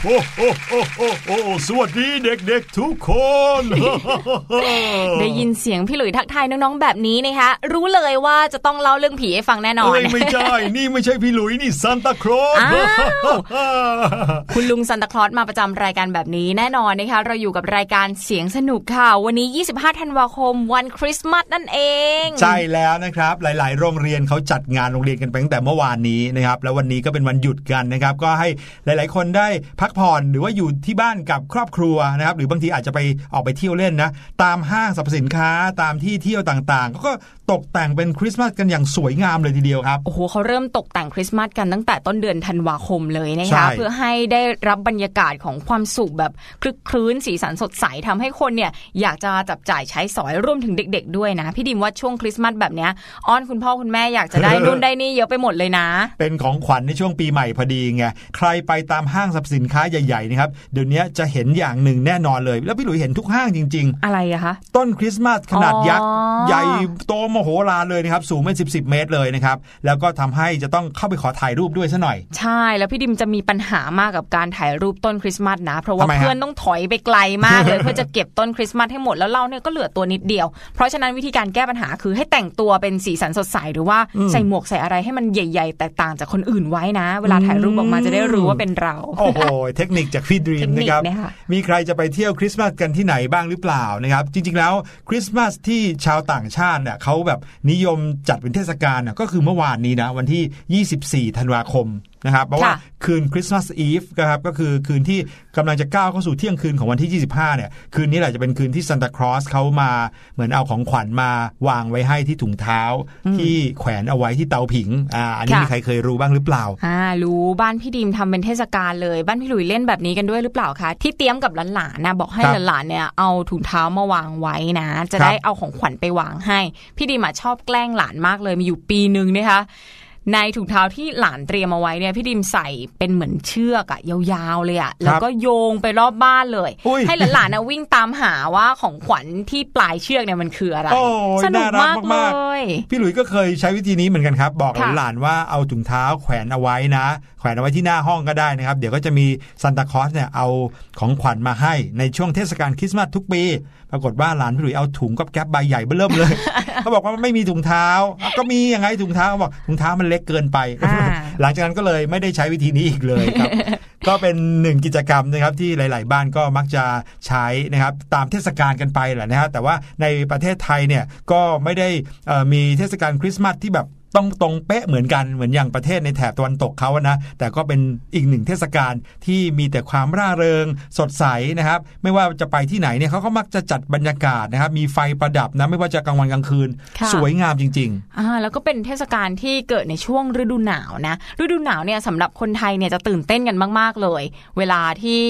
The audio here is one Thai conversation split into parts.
โหโอ้โหโอ้โหสวัสดีเด็กๆทุกคน ได้ยินเสียงพี่หลุยทักทายน้องๆแบบนี้นะคะรู้เลยว่าจะต้องเล่าเรื่องผีให้ฟังแน่นอนเอ้ยไม่ใช่ นี่ไม่ใช่พี่หลุยนี่ซันตาคลอสอ้าวคุณลุงซันตาคลอสมาประจำรายการแบบนี้แน่นอนนะคะเราอยู่กับรายการเสียงสนุกค่ะวันนี้ 25 ธันวาคมวันคริสต์มาสนั่นเอง ใช่แล้วนะครับ หลาย ๆ โรงเรียนเขาจัดงานโรงเรียนกันไปตั้งแต่เมื่อวานนี้นะครับแล้ววันนี้ก็เป็นวันหยุดกันนะครับ ก็ให้หลาย ๆ คนได้พักผ่อนหรือว่าอยู่ที่บ้านกับครอบครัวนะครับ หรือบางทีอาจจะไปออกไปเที่ยวเล่นนะตามห้างสรรพสินค้าตามที่เที่ยวต่างๆ ก็ตกแต่งเป็นคริสต์มาสกันอย่างสวยงามเลยทีเดียวครับโอ้โหเขาเริ่มตกแต่งคริสต์มาสกันตั้งแต่ต้นเดือนธันวาคมเลยนะใช่คะเพื่อให้ได้รับบรรยากาศของความสุขแบบคลึกคลื้นสีสันสดใสทำให้คนเนี่ยอยากจะจับจ่ายใช้สอยรวมถึงเด็ก ๆ ด้วยนะพี่ดิมว่าช่วงคริสต์มาสแบบเนี้ยอ้อนคุณพ่อคุณแม่อยากจะได้นู่นได้นี่เยอะไปหมดเลยนะ เป็นของขวัญในช่วงปีใหม่พอดีไงใครไปตามห้างสรรพสินค้าใหญ่ๆนะครับเดี๋ยวนี้จะเห็นอย่างหนึ่งแน่นอนเลย แล้วพี่หลุยเห็นทุกห้างจริงอะไรอะคะๆต้นคริสต์มาสขนาดยักษ์อ๋อ ใหญ่โตมโหฬารเลยนะครับ สูงเป็นสิบสิบเมตรเลยนะครับ แล้วก็ทำให้จะต้องเข้าไปขอถ่ายรูปด้วยซะหน่อย ใช่แล้วพี่ดิมจะมีปัญหามากกับการถ่ายรูปต้นคริสต์มาสนะ เพราะว่าทำไมฮะ เพื่อนต้องถอยไปไกลมากเลย เพื่อจะเก็บต้นคริสต์มาสให้หมดแล้วเราเนี่ยก็เหลือตัวนิดเดียว เพราะฉะนั้นวิธีการแก้ปัญหาคือให้แต่งตัวเป็นสีสันสดใสหรือว่าใส่หมวกใส่อะไรให้มันใหญ่ ๆ แตกต่างจากคนอื่นไว้นะ เวลาถ่ายรูปออกมาจะได้รู้ว่าเป็นเรา โอ้โหเทคนิคจากพี่ดรีมเทคนิคนะครับเนี่ยค่ะมีใครจะไปเที่ยวคริสต์มาสกันที่ไหนบ้างหรือเปล่านะครับ จริง ๆ แล้วคริสต์มาสที่ชาวต่างชาติเนี่ยเขาแบบนิยมจัดเป็นเทศกาลน่ะก็คือเมื่อวานนี้นะวันที่ 24 ธันวาคม นะครับ เพราะว่าค่ะคืนคริสต์มาสอีฟนะครับก็คือคืนที่กำลังจะก้าวเข้าสู่เที่ยงคืนของวันที่ 25 เนี่ย คืนนี้แหละจะเป็นคืนที่ซานตาคลอสเขามาเหมือนเอาของขวัญมาวางไว้ให้ที่ถุงเท้า ที่แขวนเอาไว้ที่เตาผิงอ่าอันนี้ค่ะมีใครเคยรู้บ้างหรือเปล่าอ่ารู้บ้านพี่ดิมทำเป็นเทศกาลเลยบ้านพี่หลุยเล่นแบบนี้กันด้วยหรือเปล่าคะที่เตรียมกับหลานๆนะบอกให้ครับหลานๆเนี่ยเอาถุงเท้ามาวางไว้นะ จะครับได้เอาของขวัญไปวางให้ พี่ดิมอะชอบแกล้งหลานมากเลยมีอยู่ปีหนึ่งนะคะ ในถุงเท้าที่หลานเตรียมเอาไว้เนี่ยพี่ดิมใส่เป็นเหมือนเชือกอะยาวๆเลยอะแล้วก็โยงไปรอบบ้านเลยอุ้ยให้หลานๆนะวิ่งตามหาว่าของขวัญที่ปลายเชือกเนี่ยมันคืออะไรโอ้ยสนุกน่ารัมากมากเลๆยพี่หลุยส์ก็เคยใช้วิธีนี้เหมือนกันครับ บอกค่ะหลานๆว่าเอาถุงเท้าแขวนเอาไว้นะ แขวนเอาไว้ที่หน้าห้องก็ได้นะครับ เดี๋ยวก็จะมีซันตาคลอสเนี่ยเอาของขวัญมาให้ในช่วงเทศกาลคริสต์มาสทุกปีปรากฏว่าหลานพี่หลุยส์เอาถุงกับแก๊บใบใหญ่เบ้อเริ่มเลยเขาบอกว่าไม่มีถุงเท้าอะก็มียังไงถุงเท้าเขาบอกถุงเท้ามันเล็กเกินไปอ่าหลังจากนั้นก็เลยไม่ได้ใช้วิธีนี้อีกเลยครับ ก็เป็นหนึ่งกิจกรรมนะครับที่หลาย ๆ บ้านก็มักจะใช้นะครับตามเทศกาลกันไปแหละนะฮะแต่ว่าในประเทศไทยเนี่ยก็ไม่ได้เอ่อมีเทศกาลคริสต์มาสที่แบบ ต้องตรงเป๊ะเหมือนกันเหมือนอย่างประเทศในแถบตะวันตกเขาอะนะแต่ก็เป็นอีกหนึ่งเทศกาลที่มีแต่ความร่าเริงสดใสนะครับ ไม่ว่าจะไปที่ไหนเนี่ยเขาก็มักจะจัดบรรยากาศนะครับ มีไฟประดับนะไม่ว่าจะกลางวันกลางคืนค่ะสวยงามจริงอ่าแล้วก็เป็นเทศกาลที่เกิดในช่วงฤดูหนาวนะฤดูหนาวเนี่ยสำหรับคนไทยเนี่ยจะตื่นเต้นกันมาก ๆเลย เวลาที่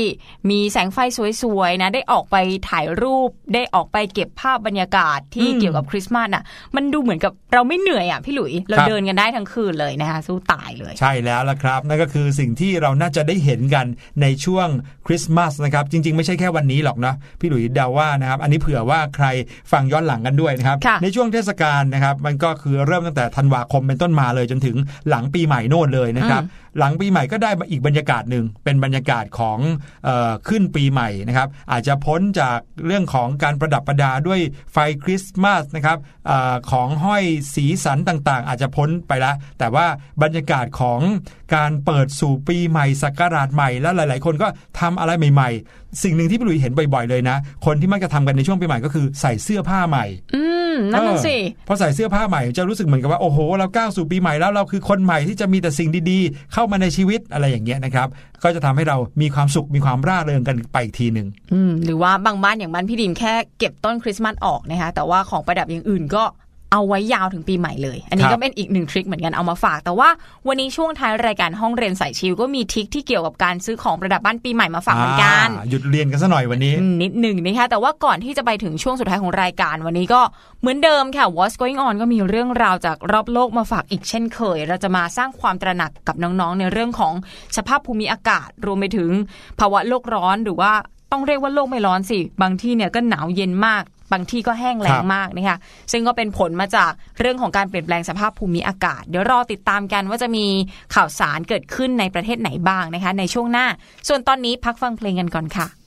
มีแสงไฟสวยๆนะได้ออกไปถ่ายรูปได้ออกไปเก็บภาพบรรยากาศที่อืมเกี่ยวกับคริสต์มาสอะมันดูเหมือนกับเราไม่เหนื่อยอะพี่หลุยเราครับเดินกันได้ทั้งคืนเลยนะคะสู้ตายเลย ใช่แล้วละครับ นั่นก็คือสิ่งที่เราน่าจะได้เห็นกันในช่วงคริสต์มาสนะครับ จริง ๆ ไม่ใช่แค่วันนี้หรอกนะพี่หลุยส์เดาว่านะครับ อันนี้เผื่อว่าใครฟังย้อนหลังกันด้วยนะครับค่ะในช่วงเทศกาลนะครับ มันก็คือเริ่มตั้งแต่ธันวาคมเป็นต้นมาเลยจนถึงหลังปีใหม่โน่นเลยนะครับ หลังปีใหม่ก็ได้อีกบรรยากาศหนึ่งเป็นบรรยากาศของออขึ้นปีใหม่นะครับอาจจะพ้นจากเรื่องของการประดับประดาด้วยไฟคริสต์มาสนะครับออของห้อยสีสันต่างๆ อาจจะพ้นไปละแต่ว่าบรรยากาศของการเปิดสู่ปีใหม่สักราชใหม่แล้วหลาย ๆ คนก็ทำอะไรใหม่ ๆสิ่งหนึ่งที่พี่หลุยเห็นบ่อยๆเลยนะ คนที่มักจะทำกันในช่วงปีใหม่ก็คือใส่เสื้อผ้าใหม่ อืมนั่นน่ะสิเออพอใส่เสื้อผ้าใหม่จะรู้สึกเหมือนกับว่าโอ้โห เราก้าวสู่ปีใหม่แล้วเราคือคนใหม่ที่จะมีแต่สิ่งดีๆ เข้ามาในชีวิตอะไรอย่างเงี้ยนะครับ ก็จะทำให้เรามีความสุขมีความร่าเริงกันไปอีกทีหนึ่งอืมหรือว่าบางบ้านอย่างบ้านพี่ดิมแค่เก็บต้นคริสต์มาสออกนะคะแต่ว่าของประดับอย่างอื่นก็ เอาไว้ยาวถึงปีใหม่เลย อันนี้ครับก็เป็นอีกหนึ่งทริคเหมือนกันเอามาฝาก แต่ว่าวันนี้ช่วงท้ายรายการห้องเรียนสายชิวก็มีทริคที่เกี่ยวกับการซื้อของประดับบ้านปีใหม่มาฝากเหมือนกันอ่าหยุดเรียนกันซะหน่อยวันนี้อืมนิดหนึ่งนะคะแต่ว่าก่อนที่จะไปถึงช่วงสุดท้ายของรายการวันนี้ก็เหมือนเดิมค่ะ What's Going On ก็มีเรื่องราวจากรอบโลกมาฝากอีกเช่นเคย เราจะมาสร้างความตระหนักกับน้องๆในเรื่องของสภาพภูมิอากาศ รวมไปถึงภาวะโลกร้อนหรือว่าต้องเรียกว่าโลกไม่ร้อนสิ บางที่เนี่ยก็หนาวเย็นมาก บางที่ก็แห้งแล้คงรับมากนะคะซึ่งก็เป็นผลมาจากเรื่องของการเปลี่ยนแปลงสภาพภูมิอากาศ เดี๋ยวรอติดตามกันว่าจะมีข่าวสารเกิดขึ้นในประเทศไหนบ้างนะคะ ในช่วงหน้า ส่วนตอนนี้พักฟังเพลงกันก่อนค่ะ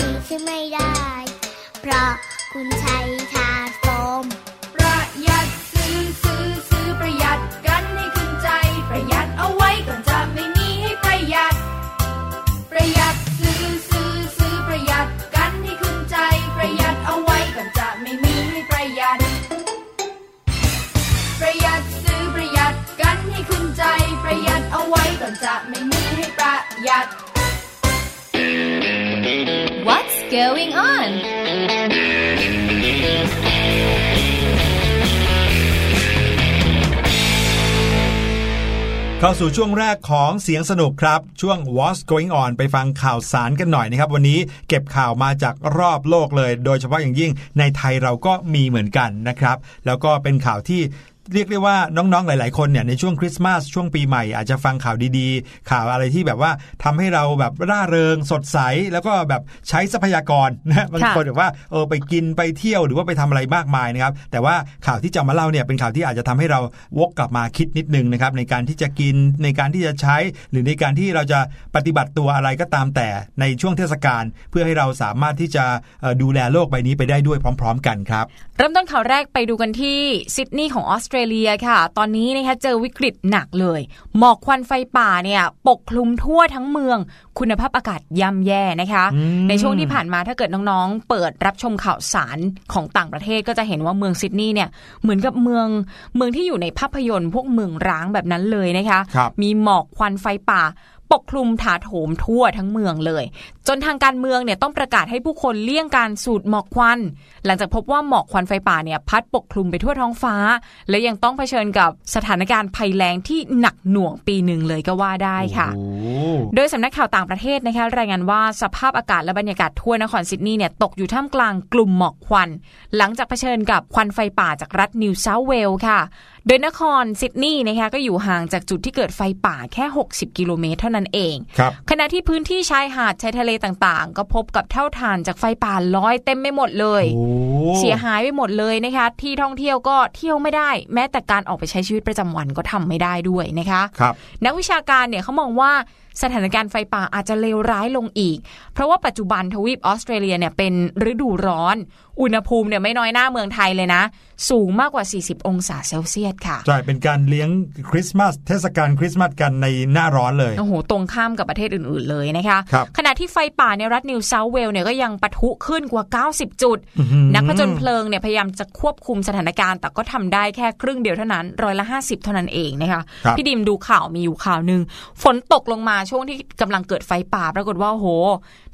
ทษทีซื้อไม่ได้ เพราะคุณใช้ถาดโฟมประหยัดซื้อซื้อซื้อประหยัดกันให้ขึ้นใจ ประหยัดเอาไว้ก่อนจะไม่มีให้ประหยัด ประหยัดซื้อซื้อซื้อประหยัดกันให้ขึ้นใจ ประหยัดเอาไว้ก่อนจะไม่มีให้ประหยัด ประหยัดซื้อประหยัดกันให้ขึ้นใจ ประหยัดเอาไว้ก่อนจะไม่มีให้ประหยัด going on? เข้าสู่ช่วงแรกของเสียงสนุกครับ ช่วง What's Going On ไปฟังข่าวสารกันหน่อยนะครับ วันนี้เก็บข่าวมาจากรอบโลกเลย โดยเฉพาะอย่างยิ่งในไทยเราก็มีเหมือนกันนะครับ แล้วก็เป็นข่าวที่ เรียกได้ว่าน้องๆหลาย ๆ คนเนี่ยในช่วงคริสต์มาสช่วงปีใหม่ อาจจะฟังข่าวดีๆ ข่าวอะไรที่แบบว่าทำให้เราแบบร่าเริงสดใส แล้วก็แบบใช้ทรัพยากรนะบางคนแบบว่าเออไปกินไปเที่ยวหรือว่าไปทำอะไรมากมายนะครับแต่ว่าข่าวที่จะมาเล่าเนี่ยเป็นข่าวที่อาจจะทำให้เราวกกลับมาคิดนิดนึงนะครับในการที่จะกินในการที่จะใช้ หรือในการที่เราจะปฏิบัติตัวอะไรก็ตามแต่ในช่วงเทศกาลเพื่อให้เราสามารถที่จะเอ่อดูแลโลกใบนี้ไปได้ด้วยพร้อม ๆ กันครับ เริ่มต้นข่าวแรกไปดูกันที่ซิดนีย์ของออสเตรเลียค่ะ ตอนนี้นะคะเจอวิกฤตหนักเลย หมอกควันไฟป่าเนี่ยปกคลุมทั่วทั้งเมือง คุณภาพอากาศย่ำแย่นะคะอืมในช่วงที่ผ่านมาถ้าเกิดน้องๆ เปิดรับชมข่าวสารของต่างประเทศก็จะเห็นว่าเมืองซิดนีย์เนี่ยเหมือนกับเมืองเมืองที่อยู่ในภาพยนตร์พวกเมืองร้างแบบนั้นเลยนะคะครับมีหมอกควันไฟป่า ปกคลุมถาโถมทั่วทั้งเมืองเลย จนทางการเมืองเนี่ยต้องประกาศให้ผู้คนเลี่ยงการสูดหมอกควัน หลังจากพบว่าหมอกควันไฟป่าเนี่ยพัดปกคลุมไปทั่วท้องฟ้า และยังต้องเผชิญกับสถานการณ์ภัยแล้งที่หนักหน่วงปีหนึ่งเลยก็ว่าได้ค่ะโอ้โดยสำนักข่าวต่างประเทศนะคะรายงานว่าสภาพอากาศและบรรยากาศทั่วนครซิดนีย์เนี่ยตกอยู่ท่ามกลางกลุ่มหมอกควัน หลังจากเผชิญกับควันไฟป่าจากรัฐนิวเซาท์เวลส์ค่ะโดยนครซิดนีย์นะคะก็อยู่ห่างจากจุดที่เกิดไฟป่าแค่ 60 กิโลเมตรเท่านั้นเองครับขณะที่พื้นที่ชายหาดชายทะเลต่างๆ ก็พบกับเท่าฐานจากไฟป่าลอยเต็มไปหมดเลยโอ้เสียหายไปหมดเลยนะคะ ที่ท่องเที่ยวก็เที่ยวไม่ได้ แม้แต่การออกไปใช้ชีวิตประจำวันก็ทำไม่ได้ด้วยนะคะครับนักวิชาการเนี่ยเขามองว่าสถานการณ์ไฟป่าอาจจะเลวร้ายลงอีก เพราะว่าปัจจุบันทวีปออสเตรเลียเนี่ยเป็นฤดูร้อน อุณหภูมิเนี่ยไม่น้อยหน้าเมืองไทยเลยนะ สูงมากกว่า 40 องศาเซลเซียสค่ะ ใช่ เป็นการเลี้ยงคริสต์มาสเทศกาลคริสต์มาสกันในหน้าร้อนเลย โอ้โห ตรงข้ามกับประเทศอื่น ๆเลยนะคะครับขณะที่ไฟป่าในรัฐนิวเซาท์เวลส์เนี่ยก็ยังปะทุขึ้นกว่า 90 จุดอื้อหือนักผจญเพลิงเนี่ยพยายามจะควบคุมสถานการณ์ แต่ก็ทำได้แค่ครึ่งเดียวเท่านั้นร้อยละ50 เท่านั้นเองนะคะครับพี่ดิมดูข่าวมีอยู่ข่าวหนึ่งฝนตกลงมาช่วงที่กำลังเกิดไฟป่าปรากฏว่าโอ้โห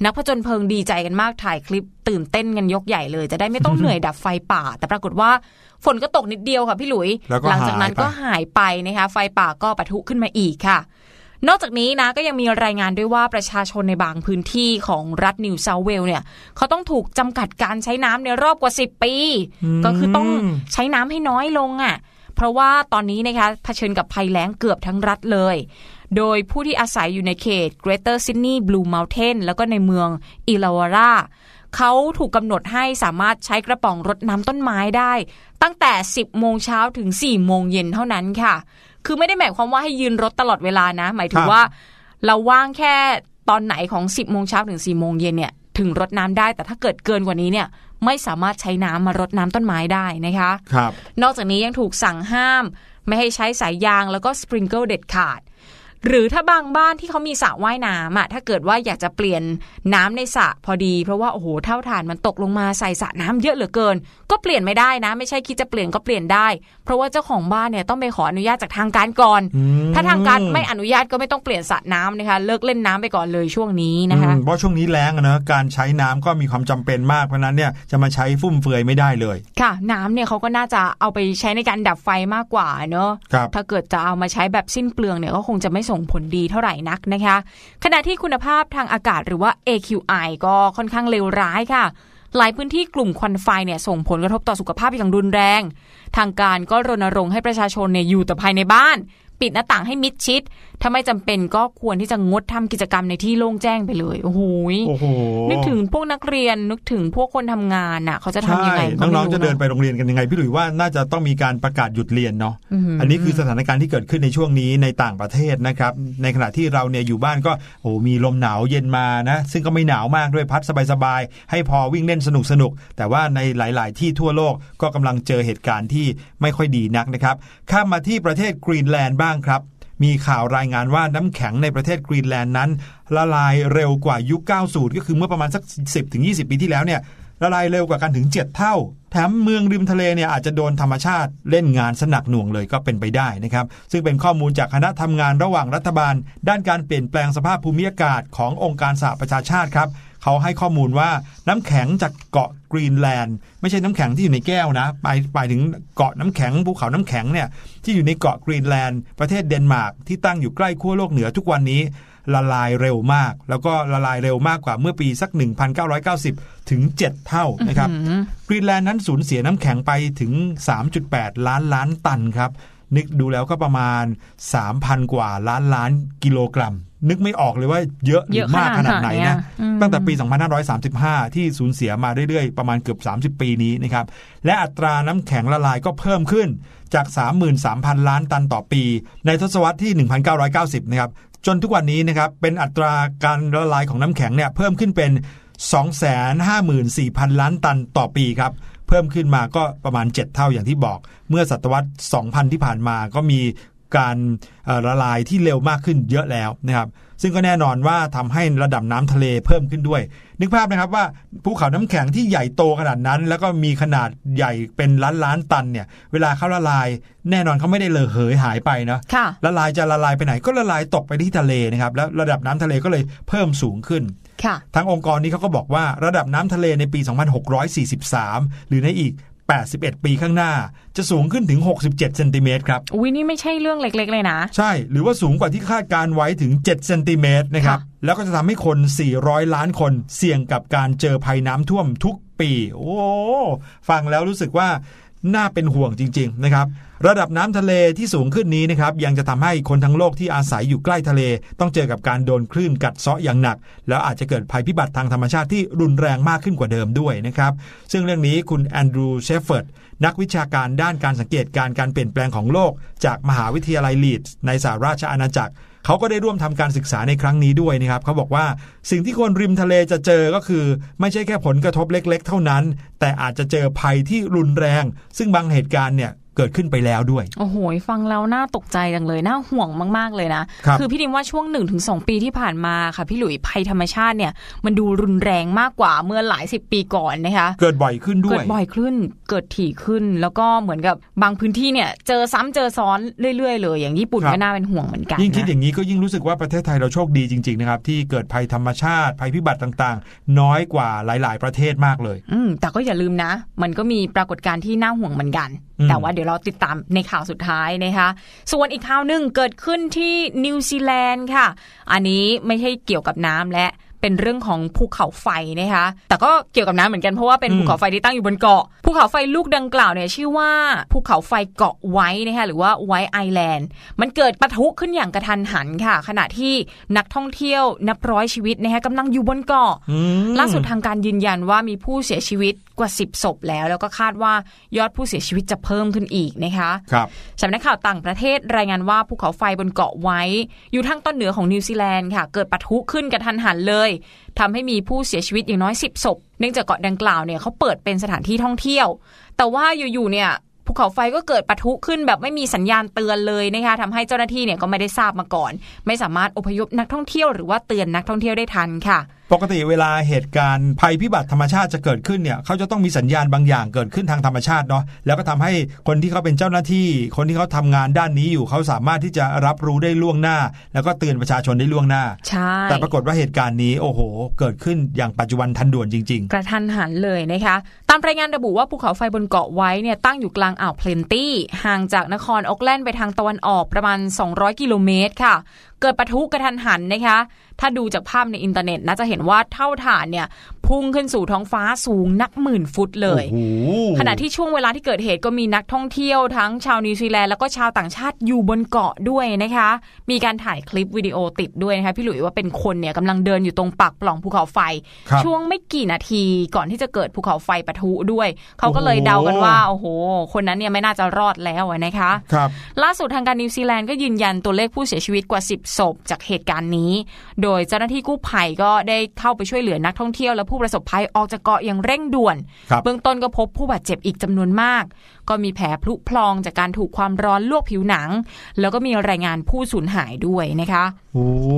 นักผจญเพลิงดีใจกันมากถ่ายคลิปตื่นเต้นกันยกใหญ่เลย จะได้ไม่ต้องเหนื่อยดับไฟป่า แต่ปรากฏว่าฝนก็ตกนิดเดียวค่ะพี่หลุยแล้วก็หลัจากนั้นหายไปก็หายไปนะคะไฟป่าก็ปะทุขึ้นมาอีกค่ะนอกจากนี้นะก็ยังมีรายงานด้วยว่าประชาชนในบางพื้นที่ของรัฐนิวเซาท์เวลส์เนี่ยเขาต้องถูกจำกัดการใช้น้ำในรอบกว่า 10 ปี ก็คือต้องใช้น้ำให้น้อยลงอะ เพราะว่าตอนนี้นะคะเผชิญกับภัยแล้งเกือบทั้งรัฐเลย โดยผู้ที่อาศัยอยู่ในเขต Greater Sydney Blue Mountain แล้วก็ในเมืองอิลาวาราเขาถูกกำหนดให้สามารถใช้กระป๋องรดน้ำต้นไม้ได้ ตั้งแต่ 10 โมงเช้าถึง 4 โมงเย็นเท่านั้นค่ะ คือไม่ได้หมายความว่าให้ยืนรถตลอดเวลานะ หมายถึคงรับว่า เราว่างแค่ตอนไหนของ 10 โมงเช้าถึง 4 โมงเย็นเนี่ยถึงรดน้ำได้ แต่ถ้าเกิดเกินกว่านี้เนี่ยไม่สามารถใช้น้ำมารดน้ำต้นไม้ได้นะคะครับนอกจากนี้ยังถูกสั่งห้าม ไม่ให้ใช้สายยางแล้วก็สปริงเกิลเด็ดขาด หรือถ้าบางบ้านที่เขามีสระว่ายน้ำอะถ้าเกิดว่าอยากจะเปลี่ยนน้ำในสระพอดี เพราะว่าโอ้โหเท่าฐานมันตกลงมาใส่สระน้ำเยอะเหลือเกิน ก็เปลี่ยนไม่ได้นะ ไม่ใช่คิดจะเปลี่ยนก็เปลี่ยนได้ เพราะว่าเจ้าของบ้านเนี่ยต้องไปขออนุญาตจากทางการก่อนอืมถ้าทางการไม่อนุญาตก็ไม่ต้องเปลี่ยนสระน้ำนะคะเลิกเล่นน้ำไปก่อนเลยช่วงนี้นะคะอืมเพราะช่วงนี้แล้งอะเนอะการใช้น้ำก็มีความจำเป็นมากเพราะฉะนั้นเนี่ยจะมาใช้ฟุ่มเฟือยไม่ได้เลย ค่ะ น้ำเนี่ยเขาก็น่าจะเอาไปใช้ในการดับไฟมากกว่าเนอะครับถ้าเกิดจะเอามาใช้แบบสิ้นเปลืองเนี่ยก็คงจะไม่ส่งผลดีเท่าไหร่นักนะคะ ขณะที่คุณภาพทางอากาศหรือว่า AQI ก็ค่อนข้างเลวร้ายค่ะหลายพื้นที่กลุ่มควันไฟเนี่ยส่งผลกระทบต่อสุขภาพอย่างรุนแรง ทางการก็รณรงค์ให้ประชาชนเนี่ยอยู่แต่ภายในบ้าน ปิดหน้าต่างให้มิดชิด ถ้าไม่จำเป็นก็ควรที่จะงดทำกิจกรรมในที่โล่งแจ้งไปเลยโอ้โหยโอ้โหนึกถึงพวกนักเรียนนึกถึงพวกคนทำงานน่ะ เขาจะทำยังไงก็ใช่ไม่น้องรู้ๆจะเดินไปโรงเรียนกันยังไง พี่หลุยว่าน่าจะต้องมีการประกาศหยุดเรียนเนาะมอันนี้คือสถานการณ์ที่เกิดขึ้นในช่วงนี้ในต่างประเทศนะครับ ในขณะที่เราเนี่ยอยู่บ้านก็โอ้มีลมหนาวเย็นมานะ ซึ่งก็ไม่หนาวมากด้วยพัดสบายๆให้พอวิ่งเล่นสนุกสนุกๆแต่ว่าในหลาย ๆ ที่ทั่วโลกก็กำลังเจอเหตุการณ์ที่ไม่ค่อยดีนักนะครับข้ามมาที่ประเทศกรีนแลนด์บ้างครับ มีข่าวรายงานว่าน้ำแข็งในประเทศกรีนแลนด์นั้น ละลายเร็วกว่ายุค 90 ก็คือเมื่อประมาณสัก 10-20 ปีที่แล้วเนี่ยละลายเร็วกว่ากันถึง 7 เท่า แถมเมืองริมทะเลเนี่ยอาจจะโดนธรรมชาติเล่นงานสนักหน่วงเลยก็เป็นไปได้นะครับ ซึ่งเป็นข้อมูลจากคณะทำงานระหว่างรัฐบาล ด้านการเปลี่ยนแปลงสภาพภูมิอากาศขององค์การสหประชาชาติครับ เขาให้ข้อมูลว่าน้ำแข็งจากเกาะกรีนแลนด์ไม่ใช่น้ำแข็งที่อยู่ในแก้วนะไปไปถึงเกาะน้ำแข็งภูเขาน้ำแข็งเนี่ยที่อยู่ในเกาะกรีนแลนด์ประเทศเดนมาร์กที่ตั้งอยู่ใกล้ขั้วโลกเหนือทุกวันนี้ละลายเร็วมาก แล้วก็ละลายเร็วมากกว่าเมื่อปีสัก 1990 ถึง 7 เท่านะครับกรีนแลนด์นั้นสูญเสียน้ำแข็งไปถึง 3.8 ล้านล้านตันครับ นึกดูแล้วก็ประมาณ 3,000 กว่าล้านล้านกิโลกรัม นึกไม่ออกเลยว่าเยอะหรือมากขนาดไหนนะอืมตั้งแต่ปี 2535 ที่สูญเสียมาเรื่อยๆ ประมาณเกือบ 30 ปีนี้นะครับและอัตราน้ำแข็งละลายก็เพิ่มขึ้นจาก 33,000 ล้านตันต่อปี ในทศวรรษที่ 1990 นะครับจนทุกวันนี้นะครับเป็นอัตราการละลายของน้ำแข็งเนี่ยเพิ่มขึ้นเป็น 254,000 ล้านตันต่อปีครับเพิ่มขึ้นมาก็ประมาณ 7 เท่าอย่างที่บอก เมื่อศตวรรษ 2000 ที่ผ่านมาก็มี การเอ่อละลายที่เร็วมากขึ้นเยอะแล้วนะครับซึ่งก็แน่นอนว่าทำให้ระดับน้ำทะเลเพิ่มขึ้นด้วย นึกภาพนะครับว่าภูเขาน้ำแข็งที่ใหญ่โตขนาดนั้น แล้วก็มีขนาดใหญ่เป็นล้านล้านๆตันเนี่ยเวลาเขาละลาย แน่นอนเขาไม่ได้เลอะเหยหายไปเนาะค่ะละลายจะละลายไปไหนก็ละลายตกไปที่ทะเลนะครับแล้วระดับน้ำทะเลก็เลยเพิ่มสูงขึ้นค่ะทางองค์กรนี้เขาก็บอกว่าระดับน้ำทะเลในปี 2643 หรือในอีก 81 ปีข้างหน้า จะสูงขึ้นถึง 67เซนติเมตรครับ อุ้ยนี่ไม่ใช่เรื่องเล็กๆ เลยนะ ใช่ หรือว่าสูงกว่าที่คาดการไว้ถึง 7 เซนติเมตรนะครับค่ะแล้วก็จะทำให้คน 400 ล้านคนเสี่ยงกับการเจอภัยน้ำท่วมทุกปี โอ้ ฟังแล้วรู้สึกว่า น่าเป็นห่วงจริง ๆ นะครับ ระดับน้ำทะเลที่สูงขึ้นนี้นะครับยังจะทำให้คนทั้งโลกที่อาศัยอยู่ใกล้ทะเล ต้องเจอกับการโดนคลื่นกัดเซาะอย่างหนัก แล้วอาจจะเกิดภัยพิบัติทางธรรมชาติที่รุนแรงมากขึ้นกว่าเดิมด้วยนะครับ ซึ่งเรื่องนี้คุณแอนดรูว์เชฟเฟิร์ดนักวิชาการด้านการสังเกตการณ์การเปลี่ยนแปลงของโลก จากมหาวิทยาลัยลีดส์ในสหราชอาณาจักร เขาก็ได้ร่วมทำการศึกษาในครั้งนี้ด้วยนะครับเขาบอกว่าสิ่งที่คนริมทะเลจะเจอก็คือ ไม่ใช่แค่ผลกระทบเล็ก ๆ เท่านั้น แต่อาจจะเจอภัยที่รุนแรง ซึ่งบางเหตุการณ์เนี่ย เกิดขึ้นไปแล้วด้วย โอ้โห ฟังแล้วน่าตกใจจังเลย น่าห่วงมาก ๆ เลยนะครับอพี่ดิมว่าช่วง1นถึงสปีที่ผ่านมาค่ะ พี่หลุยภัยธรรมชาติเนี่ย มันดูรุนแรงมากกว่าเมื่อหลายสิบปีก่อนนะคะ เกิดบ่อยขึ้นด้เกิวยดบ่อยขึ้น เกิดถี่ขึ้น แล้วก็เหมือนกับบางพื้นที่เนี่ยเจอซ้ำเจอซ้อนเรื่อย ๆ เลย อย่างญี่ปุ่นครับก็น่าเป็นห่วงเหมือนกัน ยิ่งคิดอนะย่างนี้ก็ยิ่งรู้สึกว่าประเทศไทยเราโชคดีจริง ๆ นะครับที่เกิดภัยธรรมชาติ ภัยพิบัติต่างๆ น้อยกว่าหลาย ๆ ประเทศมากเลย อืมแต่ก็อย่าลืมนะ มันก็มีปรากฏการณ์ที่น่าห่วงเหมือนกันอืมแต่ว่าเดี๋ยวเราติดตามในข่าวสุดท้ายนะคะ ส่วนอีกข่าวหนึ่งเกิดขึ้นที่นิวซีแลนด์ค่ะ อันนี้ไม่ใช่เกี่ยวกับน้ำและเป็นเรื่องของภูเขาไฟนะคะ แต่ก็เกี่ยวกับน้ำเหมือนกันเพราะว่าเป็นอืมภูเขาไฟที่ตั้งอยู่บนเกาะ ภูเขาไฟลูกดังกล่าวเนี่ยชื่อว่าภูเขาไฟเกาะไว้นะคะหรือว่าไว้ไอแลนด์ มันเกิดปะทุขึ้นอย่างกระทันหันค่ะ ขณะที่นักท่องเที่ยวนับร้อยชีวิตนะคะกำลังอยู่บนเกาะอืมล่าสุดทางการยืนยันว่ามีผู้เสียชีวิต กว่า 10 ศพแล้ว แล้วก็คาดว่ายอดผู้เสียชีวิตจะเพิ่มขึ้นอีกนะคะครับสำนักข่าวต่างประเทศรายงานว่าภูเขาไฟบนเกาะไว้ อยู่ทางตอนเหนือของนิวซีแลนด์ค่ะ เกิดปะทุขึ้นกระทันหันเลยทำให้มีผู้เสียชีวิตอย่างน้อย 10 ศพ เนื่องจากเกาะดังกล่าวเนี่ยเขาเปิดเป็นสถานที่ท่องเที่ยว แต่ว่าอยู่ๆเนี่ยภูเขาไฟก็เกิดปะทุขึ้นแบบไม่มีสัญญาณเตือนเลยนะคะทำให้เจ้าหน้าที่เนี่ยก็ไม่ได้ทราบมาก่อน ไม่สามารถอพยพนักท่องเที่ยวหรือว่าเตือนนักท่องเที่ยวได้ทันค่ะ ปกติเวลาเหตุการณ์ภัยพิบัติธรรมชาติจะเกิดขึ้นเนี่ยเขาจะต้องมีสัญญาณบางอย่างเกิดขึ้นทางธรรมชาติเนาะแล้วก็ทำให้คนที่เขาเป็นเจ้าหน้าที่ คนที่เขาทำงานด้านนี้อยู่เขาสามารถที่จะรับรู้ได้ล่วงหน้า แล้วก็เตือนประชาชนได้ล่วงหน้าใช่แต่ปรากฏว่าเหตุการณ์นี้โอ้โห เกิดขึ้นอย่างปัจจุบันทันด่วนจริงกระทันหันเลยนะคะ ตามรายงานระบุว่าภูเขาไฟบนเกาะไวท์เนี่ยตั้งอยู่กลางอ่าวเพลนตี้ห่างจากนครโอกแลนด์ไปทางตะวันออกประมาณ 200 กิโลเมตรค่ะเกิดปะทุกระทันหันนะคะ ถ้าดูจากภาพในอินเทอร์เน็ตนะจะเห็นว่าเถ้าถ่านเนี่ย พุ่งขึ้นสู่ท้องฟ้าสูงนับหมื่นฟุตเลยโอ้โหขณะที่ช่วงเวลาที่เกิดเหตุก็มีนักท่องเที่ยวทั้งชาวนิวซีแลนด์แล้วก็ชาวต่างชาติอยู่บนเกาะด้วยนะคะ มีการถ่ายคลิปวิดีโอติดด้วยนะคะพี่หลุยว่าเป็นคนเนี่ยกำลังเดินอยู่ตรงปากปล่องภูเขาไฟครับช่วงไม่กี่นาทีก่อนที่จะเกิดภูเขาไฟปะทุด้วย เขาก็เลยเดากันว่าโอ้โห คนนั้นเนี่ยไม่น่าจะรอดแล้วอะนะคะครับล่าสุดทางการนิวซีแลนด์ก็ยืนยันตัวเลขผู้เสียชีวิตกว่า 10ศพจากเหตุการณ์นี้ โดยเจ้าหน้าที่กู้ภัยก็ได้เข้าไปช่วยเหลือนักท่องเที่ยวและผู้ประสบภัยออกจากเกาะอย่างเร่งด่วนครับเบื้องต้นก็พบผู้บาดเจ็บอีกจำนวนมาก ก็มีแผลพลุพลองจากการถูกความร้อนลวกผิวหนัง แล้วก็มีรายงานผู้สูญหายด้วยนะคะโอ้โห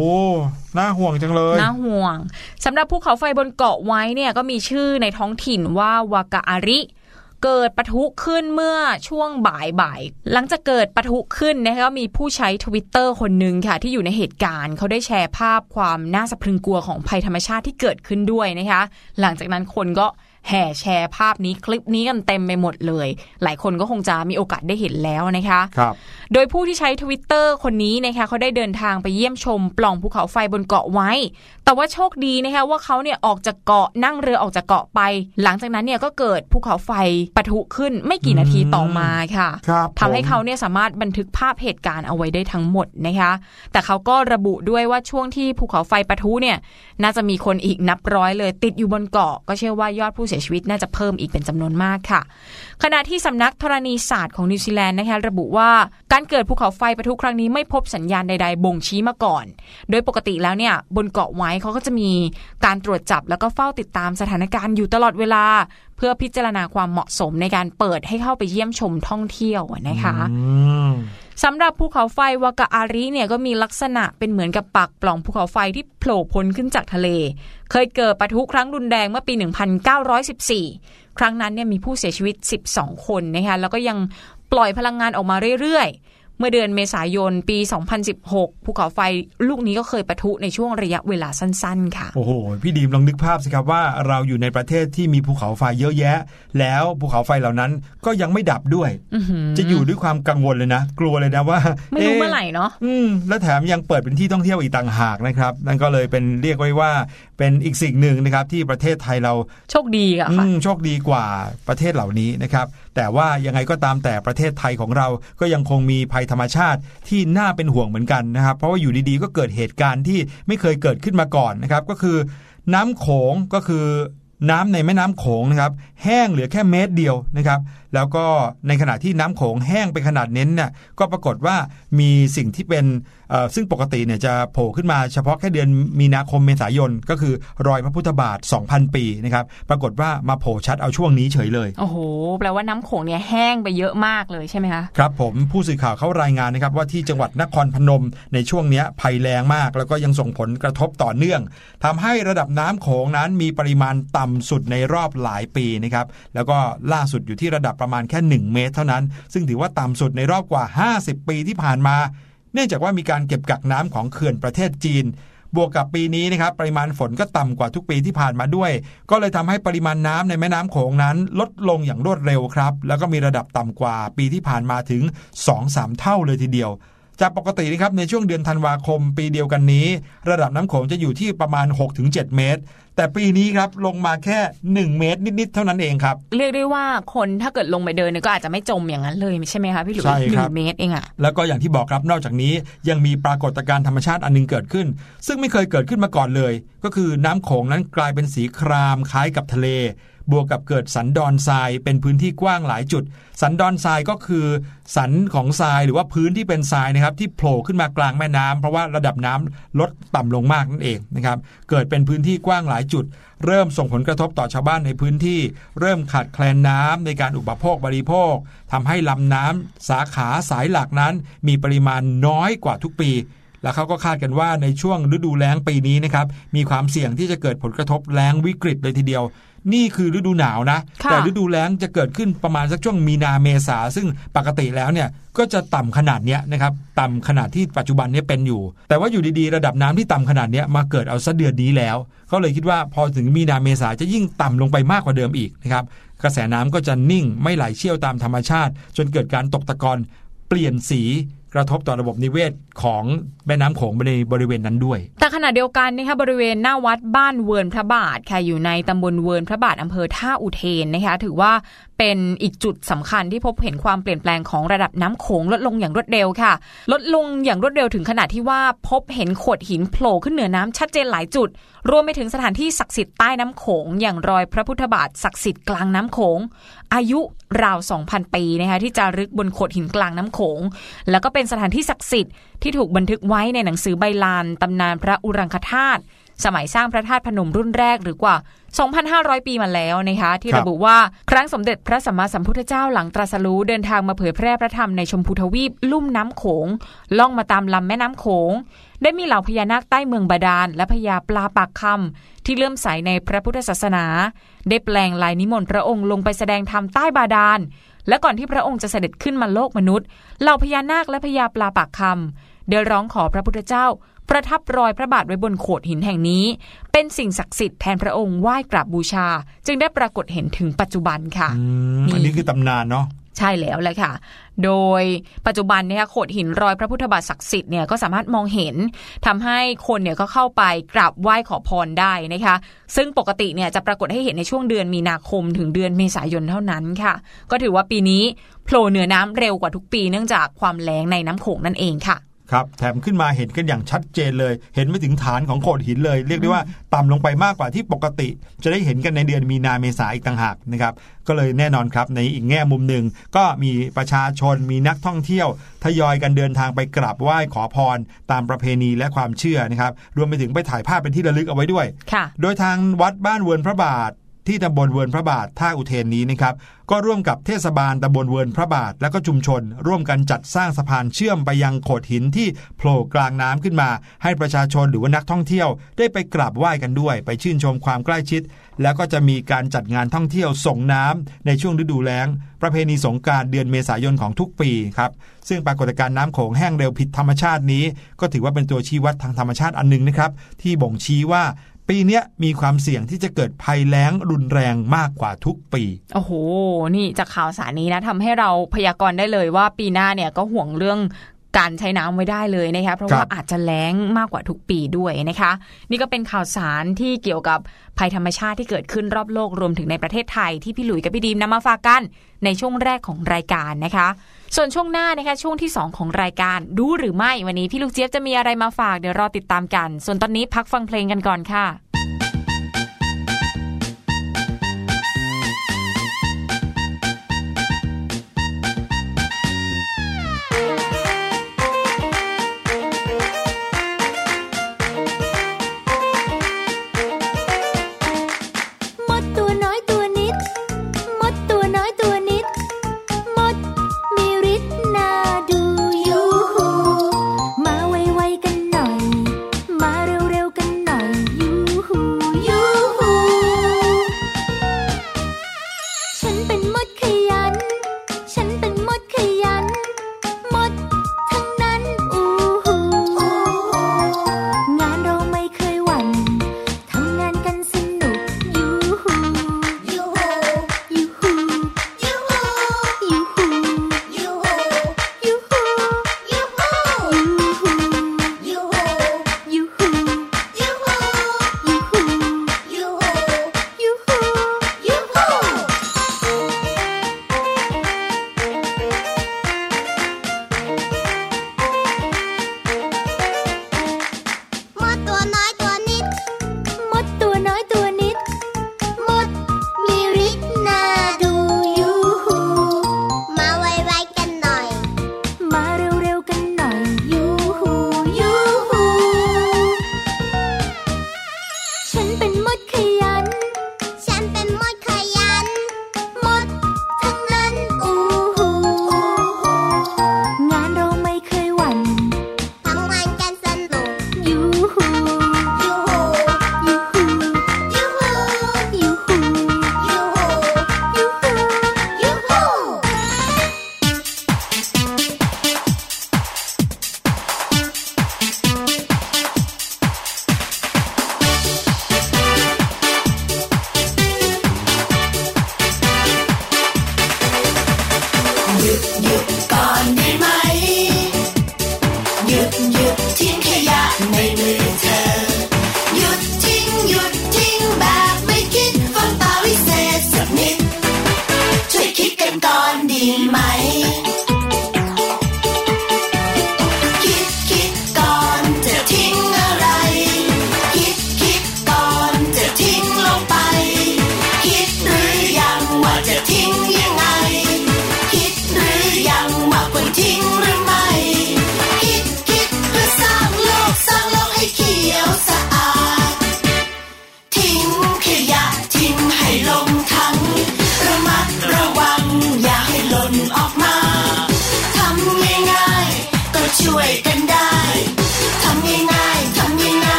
น่าห่วงจังเลย น่าห่วงสำหรับภูเขาไฟบนเกาะไว้เนี่ยก็มีชื่อในท้องถิ่นว่าวากาอาริ เกิดปะทุขึ้นเมื่อช่วงบ่ายบ่ายๆหลังจากเกิดปะทุขึ้นนะคะก็มีผู้ใช้ทวิตเตอร์คนหนึ่งค่ะ ที่อยู่ในเหตุการณ์เขาได้แชร์ภาพความน่าสะพรึงกลัวของภัยธรรมชาติที่เกิดขึ้นด้วยนะคะ หลังจากนั้นคนก็แห่แชร์ภาพนี้คลิปนี้กันเต็มไปหมดเลย หลายคนก็คงจะมีโอกาสได้เห็นแล้วนะคะครับโดยผู้ที่ใช้ทวิตเตอร์คนนี้นะคะเขาได้เดินทางไปเยี่ยมชมปล่องภูเขาไฟบนเกาะไว้ แต่ว่าโชคดีนะคะว่าเขาเนี่ยออกจากเกาะนั่งเรือออกจากเกาะไป หลังจากนั้นเนี่ยก็เกิดภูเขาไฟปะทุขึ้นไม่กี่นาทีต่อมาค่ะครับทำให้ผมเขาเนี่ยสามารถบันทึกภาพเหตุการณ์เอาไว้ได้ทั้งหมดนะคะ แต่เขาก็ระบุด้วยว่าช่วงที่ภูเขาไฟปะทุเนี่ยน่าจะมีคนอีกนับร้อยเลย ติดอยู่บนเกาะ ก็เชื่อว่ายอดผู้เสียชีวิตน่าจะเพิ่มอีกเป็นจำนวนมากค่ะ ขณะที่สำนักธรณีศาสตร์ของนิวซีแลนด์นะคะระบุว่าการเกิดภูเขาไฟปะทุครั้งนี้ไม่พบสัญญาณใดๆ บ่งชี้มาก่อน โดยปกติแล้วเนี่ยบนเกาะไว้เขาก็จะมีการตรวจจับแล้วก็เฝ้าติดตามสถานการณ์อยู่ตลอดเวลา เพื่อพิจารณาความเหมาะสมในการเปิดให้เข้าไปเยี่ยมชมท่องเที่ยวนะคะสำหรับภูเขาไฟวากาอาริเนี่ยก็มีลักษณะเป็นเหมือนกับปากปล่องภูเขาไฟที่โผล่พ้นขึ้นจากทะเล เคยเกิดปะทุครั้งรุนแรงเมื่อปี 1914 ครั้งนั้นเนี่ยมีผู้เสียชีวิต 12 คนนะคะแล้วก็ยังปล่อยพลังงานออกมาเรื่อยๆ เมื่อเดือนเมษายนปี 2016 ภูเขาไฟลูกนี้ก็เคยปะทุในช่วงระยะเวลาสั้น ๆ ค่ะ โอ้โห พี่ดีมลองนึกภาพสิครับว่าเราอยู่ในประเทศที่มีภูเขาไฟเยอะแยะ แล้วภูเขาไฟเหล่านั้นก็ยังไม่ดับด้วยอื้อหือจะอยู่ด้วยความกังวลเลยนะ กลัวเลยนะว่า ไม่รู้ะเมื่อไหร่เนาะอืมและแถมยังเปิดเป็นที่ท่องเที่ยวอีกต่างหากนะครับ นั่นก็เลยเป็นเรียกไว้ว่าเป็นอีกสิ่งหนึ่งนะครับที่ประเทศไทยเราโชคดีอะอืค่ะมโชคดีกว่าประเทศเหล่านี้นะครับ แต่ว่ายังไงก็ตามแต่ประเทศไทยของเราก็ยังคงมีภัยธรรมชาติที่น่าเป็นห่วงเหมือนกันนะครับ เพราะว่าอยู่ดีๆ ก็เกิดเหตุการณ์ที่ไม่เคยเกิดขึ้นมาก่อนนะครับ ก็คือ น้ำโขงก็คือน้ำในแม่น้ำโขงนะครับ แห้งเหลือแค่เมตรเดียวนะครับแล้วก็ในขณะที่น้ำโขงแห้งไปขนาดนี้เนี่ยก็ปรากฏว่ามีสิ่งที่เป็นเอ่อซึ่งปกติเนี่ยจะโผล่ขึ้นมาเฉพาะแค่เดือนมีนาคมเมษายนก็คือรอยพระพุทธบาท 2,000 ปีนะครับปรากฏว่ามาโผล่ชัดเอาช่วงนี้เฉยเลย โอ้โห แปลว่าน้ำโขงเนี่ยแห้งไปเยอะมากเลยใช่ไหมคะ ครับผมผู้สื่อข่าวเขารายงานนะครับว่าที่จังหวัดนครพนมในช่วงเนี้ยภัยแรงมาก แล้วก็ยังส่งผลกระทบต่อเนื่องทำให้ระดับน้ำโขงนั้นมีปริมาณต่ำสุดในรอบหลายปีนะครับแล้วก็ล่าสุดอยู่ที่ระดับประมาณแค่ 1 เมตรเท่านั้น ซึ่งถือว่าต่ำสุดในรอบกว่า 50 ปีที่ผ่านมา เนื่องจากว่ามีการเก็บกักน้ำของเขื่อนประเทศจีน บวกกับปีนี้นะครับปริมาณฝนก็ต่ำกว่าทุกปีที่ผ่านมาด้วย ก็เลยทำให้ปริมาณน้ำในแม่น้ำโขงนั้น ลดลงอย่างรวดเร็วครับ แล้วก็มีระดับต่ำกว่าปีที่ผ่านมาถึง 2-3 เท่าเลยทีเดียว จากปกตินะครับในช่วงเดือนธันวาคมปีเดียวกันนี้ ระดับน้ำโขงจะอยู่ที่ประมาณ 6-7 เมตร แต่ปีนี้ครับลงมาแค่ 1 เมตรนิด ๆ เท่านั้นเองครับ เรียกได้ว่าคนถ้าเกิดลงไปเดินเนี่ยก็อาจจะไม่จมอย่างนั้นเลยใช่ไหมคะพี่หลุยใช่หครับนึ่งเมตรเองอะแล้วก็อย่างที่บอกครับนอกจากนี้ยังมีปรากฏการณ์ธรรมชาติอันหนึงเกิดขึ้น ซึ่งไม่เคยเกิดขึ้นมาก่อนเลย ก็คือน้ำโขงนั้นกลายเป็นสีครามคล้ายกับทะเล บวกกับเกิดสันดอนทรายเป็นพื้นที่กว้างหลายจุด สันดอนทรายก็คือ สันของทรายหรือว่าพื้นที่เป็นทรายนะครับที่โผล่ขึ้นมากลางแม่น้ำเพราะว่าระดับน้ำลดต่ำลงมากนั่นเองนะครับเกิดเป็นพื้นที่กว้างหลายจุด เริ่มส่งผลกระทบต่อชาวบ้านในพื้นที่ เริ่มขาดแคลนน้ำในการอุปโภคบริโภคทำให้ลำน้ำสาขาสายหลักนั้น มีปริมาณน้อยกว่าทุกปีแล้วเขาก็คาดกันว่าในช่วงฤดูแล้งปีนี้นะครับมีความเสี่ยงที่จะเกิดผลกระทบแล้งวิกฤตเลยทีเดียว นี่คือฤดูหนาวนะค่ะแต่ฤดูแล้งจะเกิดขึ้นประมาณสักช่วงมีนาเมษาซึ่งปกติแล้วเนี่ยก็จะต่ำขนาดเนี้ยนะครับต่ำขนาดที่ปัจจุบันเนี้ยเป็นอยู่ แต่ว่าอยู่ดีๆ ระดับน้ำที่ต่ำขนาดเนี้ยมาเกิดเอาซะเดือนนี้แล้วก็เลยคิดว่าพอถึงมีนาเมษาจะยิ่งต่ำลงไปมากกว่าเดิมอีกนะครับกระแสน้ำก็จะนิ่งไม่ไหลเชี่ยวตามธรรมชาติ จนเกิดการตกตะกอนเปลี่ยนสี กระทบต่อระบบนิเวศของแม่น้ำโขงในบริเวณนั้นด้วย แต่ขณะเดียวกันนะคะบริเวณหน้าวัดบ้านเวิร์นพระบาทค่ะอยู่ในตำบลเวิร์นพระบาทอำเภอท่าอุเทนนะคะถือว่าเป็นอีกจุดสำคัญที่พบเห็นความเปลี่ยนแปลงของระดับน้ำโขงลดลงอย่างรวดเร็วค่ะ ลดลงอย่างรวดเร็วถึงขนาดที่ว่าพบเห็นโขดหินโผล่ขึ้นเหนือน้ำชัดเจนหลายจุด รวมไปถึงสถานที่ศักดิ์สิทธิ์ใต้น้ำโขงอย่างรอยพระพุทธบาทศักดิ์สิทธิ์กลางน้ำโขง อายุราว 2,000 ปีนะคะที่จะรึกบนโขดหินกลางน้ำโขง แล้วก็เป็นสถานที่ศักดิ์สิทธิ์ที่ถูกบันทึกไว้ในหนังสือใบลานตำนานพระอุรังคธาตุ สมัยสร้างพระธาตุพนมรุ่นแรกหรือกว่า 2,500 ปีมาแล้วนะคะที่ครับระบุว่าครั้งสมเด็จพระสัมมาสัมพุทธเจ้าหลังตรัสรู้เดินทางมาเผยแพร่พระธรรมในชมพูทวีปลุ่มน้ำโขง ล่องมาตามลำแม่น้ำโขง ได้มีเหล่าพญานาคใต้เมืองบาดาล และพญาปลาปากคำที่เลื่อมใสในพระพุทธศาสนา ได้แปลงลายนิมนต์พระองค์ลงไปแสดงธรรมใต้บาดาลและก่อนที่พระองค์จะเสด็จขึ้นมาโลกมนุษย์เหล่าพญานาคและพญาปลาปากคำได้ร้องขอพระพุทธเจ้า ประทับรอยพระบาทไว้บนโขดหินแห่งนี้ เป็นสิ่งศักดิ์สิทธิ์แทนพระองค์ไหว้กราบบูชา จึงได้ปรากฏเห็นถึงปัจจุบันค่ะอืมอันนี้คือตำนานเนาะใช่แล้วแหละค่ะ โดยปัจจุบันเนี่ยโขดหินรอยพระพุทธบาทศักดิ์สิทธิ์เนี่ยก็สามารถมองเห็นทำให้คนเนี่ยก็เข้าไปกราบไหว้ขอพรได้นะคะ ซึ่งปกติเนี่ยจะปรากฏให้เห็นในช่วงเดือนมีนาคมถึงเดือนเมษายนเท่านั้นค่ะ ก็ถือว่าปีนี้โผล่เหนือน้ำเร็วกว่าทุกปีเนื่องจากความแล้งในน้ำโขงนั่นเองค่ะ ครับแถมขึ้นมาเห็นกันอย่างชัดเจนเลย เห็นไปถึงฐานของโขดหินเลย เรียกได้ว่าต่ำลงไปมากกว่าที่ปกติ จะได้เห็นกันในเดือนมีนาเมษาอีกต่างหากนะครับก็เลยแน่นอนครับในอีกแง่มุมหนึ่งก็มีประชาชนมีนักท่องเที่ยว ทยอยกันเดินทางไปกราบไหว้ขอพร ตามประเพณีและความเชื่อนะครับรวมไปถึงไปถ่ายภาพเป็นที่ระลึกเอาไว้ด้วยค่ะโดยทางวัดบ้านเวิร์นพระบาท ที่ตำบลเวิร์นพระบาทท่าอุเทนนี้นะครับก็ร่วมกับเทศบาลตำบลเวิร์นพระบาท และก็ชุมชน ร่วมกันจัดสร้างสะพานเชื่อมไปยังโขดหินที่โผล่กลางน้ำขึ้นมา ให้ประชาชนหรือว่านักท่องเที่ยว ได้ไปกราบไหว้กันด้วย ไปชื่นชมความใกล้ชิด แล้วก็จะมีการจัดงานท่องเที่ยวส่งน้ำในช่วงฤดูแล้ง ประเพณีสงการเดือนเมษายนของทุกปีครับซึ่งปรากฏการณ์น้ำโขงแห้งเร็วผิดธรรมชาตินี้ ก็ถือว่าเป็นตัวชี้วัดทางธรรมชาติอันหนึงนะครับที่บ่งชี้ว่า ปีเนี้ยมีความเสี่ยงที่จะเกิดภัยแล้งรุนแรงมากกว่าทุกปี โอ้โห นี่จากข่าวสารนี้นะทำให้เราพยากรณ์ได้เลยว่าปีหน้าเนี่ยก็ห่วงเรื่องการใช้น้ำไว้ได้เลยนะคะเพราะว่าครับอาจจะแล้งมากกว่าทุกปีด้วยนะคะ นี่ก็เป็นข่าวสารที่เกี่ยวกับภัยธรรมชาติที่เกิดขึ้นรอบโลกรวมถึงในประเทศไทยที่พี่หลุยกับพี่ดีมนำมาฝากกันในช่วงแรกของรายการนะคะ ส่วนช่วงหน้านะคะช่วงที่ 2 ของรายการดูหรือไม่วันนี้พี่ลูกเจี๊ยบจะมีอะไรมาฝากเดี๋ยวรอติดตามกัน ส่วนตอนนี้พักฟังเพลงกันก่อนค่ะ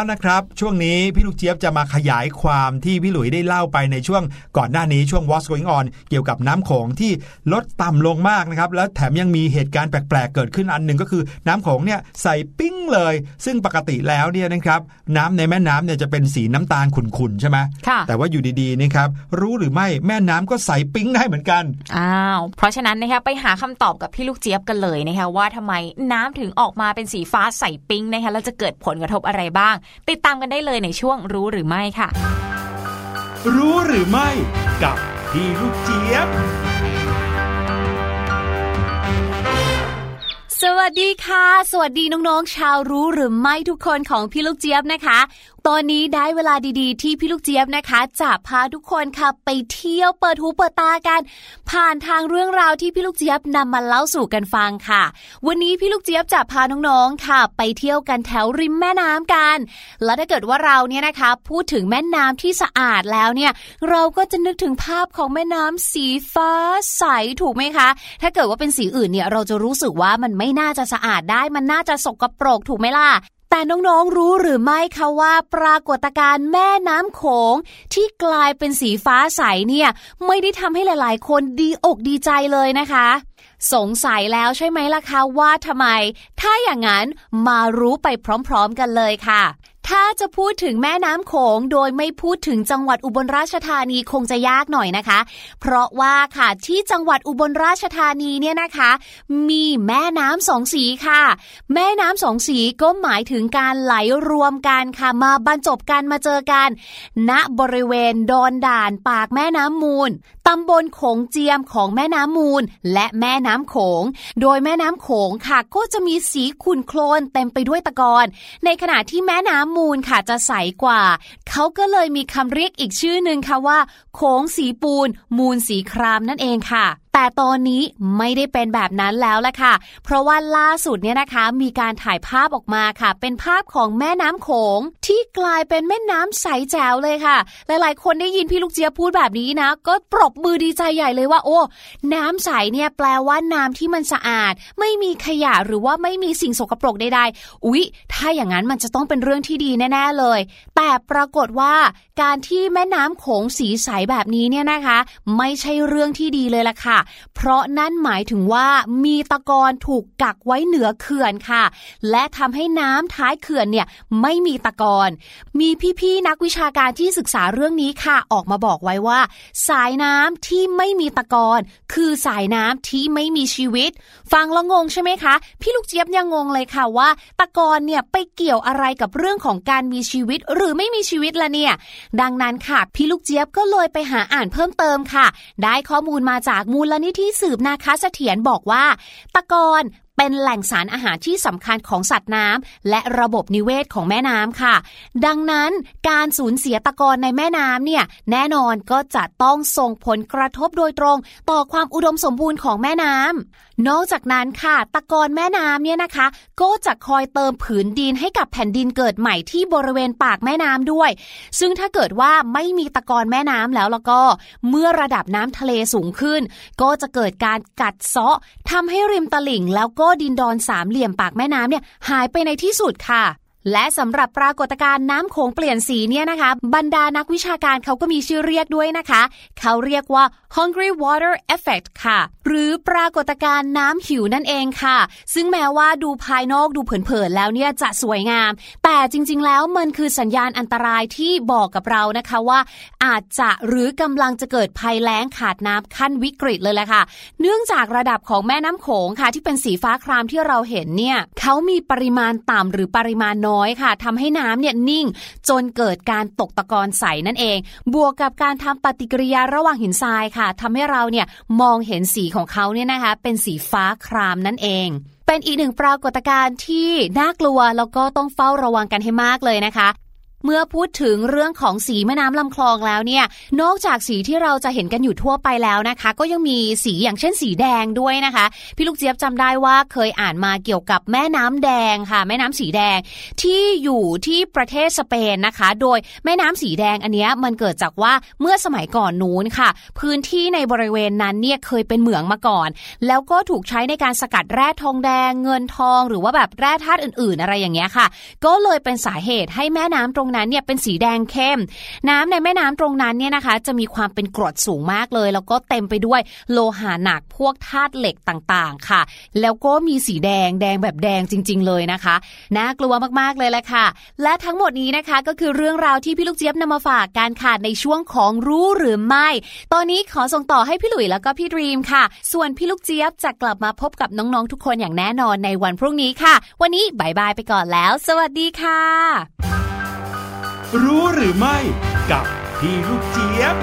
แล้วนะครับ ช่วงนี้พี่ลูกเจี๊ยบจะมาขยายความที่พี่หลุยได้เล่าไปในช่วงก่อนหน้านี้ช่วง What's Going On เกี่ยวกับน้ำโขงที่ลดต่ำลงมากนะครับ แล้วแถมยังมีเหตุการณ์แปลกๆ เกิดขึ้นอันหนึ่งก็คือน้ำโขงเนี่ยใส่ปิ้งเลย ซึ่งปกติแล้วเนี่ยนะครับน้ำในแม่น้ำเนี่ยจะเป็นสีน้ำตาลขุ่นๆใช่ไหมค่ะแต่ว่าอยู่ดีๆนะครับรู้หรือไม่แม่น้ำก็ใส่ปิ้งได้เหมือนกันอ้าวเพราะฉะนั้นนะคะไปหาคำตอบกับพี่ลูกเจี๊ยบกันเลยนะคะว่าทำไมน้ำถึงออกมาเป็นสีฟ้าใสปิ๊งนะคะแล้วจะเกิดผลกระทบอะไรบ้างติดตามกันได้เลยในช่วงรู้หรือไม่ค่ะ รู้หรือไม่กับพี่ลูกเจี๊ยบ สวัสดีค่ะ สวัสดีน้องๆ ชาวรู้หรือไม่ทุกคนของพี่ลูกเจี๊ยบนะคะ ตอนนี้ได้เวลาดีๆ ที่พี่ลูกเจี๊ยบนะคะจะพาทุกคนค่ะไปเที่ยวเปิดหูเปิดตากัน ผ่านทางเรื่องราวที่พี่ลูกเจี๊ยบนำมาเล่าสู่กันฟังค่ะ วันนี้พี่ลูกเจี๊ยบจะพาน้องๆค่ะ ไปเที่ยวกันแถวริมแม่น้ำกัน แล้วถ้าเกิดว่าเราเนี่ยนะคะ พูดถึงแม่น้ำที่สะอาดแล้วเนี่ย เราก็จะนึกถึงภาพของแม่น้ำสีฟ้าใสถูกไหมคะ ถ้าเกิดว่าเป็นสีอื่นเนี่ยเราจะรู้สึกว่ามันไม่น่าจะสะอาดได้ มันน่าจะสกปรกถูกไหมล่ะแต่น้องๆ รู้หรือไม่คะว่าปรากฏการณ์แม่น้ำโขงที่กลายเป็นสีฟ้าใสเนี่ย ไม่ได้ทำให้หลายๆ คนดีอกดีใจเลยนะคะ สงสัยแล้วใช่ไหมล่ะคะว่าทำไม ถ้าอย่างนั้นมารู้ไปพร้อมๆกันเลยค่ะ ถ้าจะพูดถึงแม่น้ำโขงโดยไม่พูดถึงจังหวัดอุบลราชธานีคงจะยากหน่อยนะคะ เพราะว่าค่ะที่จังหวัดอุบลราชธานีเนี่ยนะคะ มีแม่น้ำสองสีค่ะ แม่น้ำสองสีก็หมายถึงการไหลรวมกันค่ะมาบรรจบกันมาเจอกัน ณบริเวณดอนด่านปากแม่น้ำมูลตำบลโขงเจียมของแม่น้ำมูล และแม่น้ำโขง โดยแม่น้ำโขงค่ะก็จะมีสีขุ่นโคลนเต็มไปด้วยตะกอนในขณะที่แม่น้ำมูลค่ะจะใสกว่า เขาก็เลยมีคำเรียกอีกชื่อหนึ่งค่ะว่าโขงสีปูน มูลสีครามนั่นเองค่ะแต่ตอนนี้ไม่ได้เป็นแบบนั้นแล้วละค่ะ เพราะว่าล่าสุดเนี่ยนะคะมีการถ่ายภาพออกมาค่ะ เป็นภาพของแม่น้ำโขงที่กลายเป็นแม่น้ำใสแจ๋วเลยค่ะ หลายๆ คนได้ยินพี่ลูกเจียพูดแบบนี้นะ ก็ปรบมือดีใจใหญ่เลยว่า โอ้ น้ำใสเนี่ยแปลว่าน้ำที่มันสะอาด ไม่มีขยะหรือว่าไม่มีสิ่งสกปรกใดๆอุ๊ย ถ้าอย่างนั้นมันจะต้องเป็นเรื่องที่ดีแน่ๆเลย แต่ปรากฏว่าการที่แม่น้ำโขงสีใสแบบนี้เนี่ยนะคะ ไม่ใช่เรื่องที่ดีเลยล่ะค่ะเพราะนั่นหมายถึงว่ามีตะกอนถูกกักไว้เหนือเขื่อนค่ะ และทำให้น้ำท้ายเขื่อนเนี่ยไม่มีตะกอนมีพี่ๆนักวิชาการที่ศึกษาเรื่องนี้ค่ะ ออกมาบอกไว้ว่า สายน้ำที่ไม่มีตะกอนคือสายน้ำที่ไม่มีชีวิต ฟังแล้วงงใช่ไหมคะ พี่ลูกเจี๊ยบยังงงเลยค่ะว่า ตะกอนเนี่ยไปเกี่ยวอะไรกับเรื่องของการมีชีวิตหรือไม่มีชีวิตละเนี่ย ดังนั้นค่ะ พี่ลูกเจี๊ยบก็เลยไปหาอ่านเพิ่มเติมค่ะ ได้ข้อมูลมาจากมูลนิธิสืบนาคาเสถียรบอกว่า ตะกอนเป็นแหล่งสารอาหารที่สำคัญของสัตว์น้ำและระบบนิเวศของแม่น้ำค่ะ ดังนั้นการสูญเสียตะกอนในแม่น้ำเนี่ยแน่นอนก็จะต้องส่งผลกระทบโดยตรง ต่อความอุดมสมบูรณ์ของแม่น้ำ นอกจากนั้นค่ะ ตะกอนแม่น้ำเนี่ยนะคะ ก็จะคอยเติมผืนดินให้กับแผ่นดินเกิดใหม่ที่บริเวณปากแม่น้ำด้วย ซึ่งถ้าเกิดว่าไม่มีตะกอนแม่น้ำแล้วแล้วก็ เมื่อระดับน้ำทะเลสูงขึ้น ก็จะเกิดการกัดเซาะทำให้ริมตลิ่ง แล้วก็ดินดอนสามเหลี่ยมปากแม่น้ำเนี่ยหายไปในที่สุดค่ะ และสำหรับปรากฏการณ์น้ำโขงเปลี่ยนสีเนี่ยนะคะ บรรดานักวิชาการเขาก็มีชื่อเรียกด้วยนะคะ เขาเรียกว่า hungry water effect ค่ะ หรือปรากฏการณ์น้ำหิวนั่นเองค่ะ ซึ่งแม้ว่าดูภายนอกดูเผินๆแล้วเนี่ยจะสวยงาม แต่จริงๆแล้วมันคือสัญญาณอันตรายที่บอกกับเรานะคะว่า อาจจะหรือกำลังจะเกิดภัยแล้งขาดน้ำขั้นวิกฤตเลยแหละค่ะ เนื่องจากระดับของแม่น้ำโขงค่ะ ที่เป็นสีฟ้าครามที่เราเห็นเนี่ยเขามีปริมาณต่ำหรือปริมาณน้อยค่ะทำให้น้ำเนี่ยนิ่ง จนเกิดการตกตะกอนใสนั่นเอง บวกกับการทำปฏิกิริยาระหว่างหินทรายค่ะทำให้เราเนี่ยมองเห็นสีของเขาเนี่ยนะคะ เป็นสีฟ้าครามนั่นเองเป็นอีกหนึ่งปรากฏการณ์ที่น่ากลัวแล้วก็ต้องเฝ้าระวังกันให้มากเลยนะคะ เมื่อพูดถึงเรื่องของสีแม่น้ำลำคลองแล้วเนี่ย นอกจากสีที่เราจะเห็นกันอยู่ทั่วไปแล้วนะคะ ก็ยังมีสีอย่างเช่นสีแดงด้วยนะคะ พี่ลูกเจี๊ยบจำได้ว่าเคยอ่านมาเกี่ยวกับแม่น้ำแดงค่ะ แม่น้ำสีแดงที่อยู่ที่ประเทศสเปนนะคะ โดยแม่น้ำสีแดงอันเนี้ยมันเกิดจากว่าเมื่อสมัยก่อนนู้นค่ะ พื้นที่ในบริเวณนั้นเนี่ยเคยเป็นเหมืองมาก่อน แล้วก็ถูกใช้ในการสกัดแร่ทองแดง เงินทอง หรือว่าแบบแร่ธาตุอื่น ๆ อะไรอย่างเงี้ยค่ะ ก็เลยเป็นสาเหตุให้แม่น้ำตรงนั้นเนี่ยเป็นสีแดงเข้ม น้ำในแม่น้ำตรงนั้นเนี่ยนะคะ จะมีความเป็นกรดสูงมากเลย แล้วก็เต็มไปด้วยโลหะหนักพวกธาตุเหล็กต่างๆ ค่ะ แล้วก็มีสีแดงแดงแบบแดงจริง ๆ เลยนะคะน่ากลัวมากๆเลยแหละค่ะ และทั้งหมดนี้นะคะก็คือเรื่องราวที่พี่ลูกเจี๊ยบนำมาฝากการขาดในช่วงของรู้หรือไม่ ตอนนี้ขอส่งต่อให้พี่หลุยแล้วก็พี่ดรีมค่ะ ส่วนพี่ลูกเจี๊ยบจะกลับมาพบกับน้องๆทุกคนอย่างแน่นอนในวันพรุ่งนี้ค่ะ วันนี้บายบายไปก่อนแล้ว สวัสดีค่ะ รู้หรือไม่กับพี่ลูกเจี๊ยบ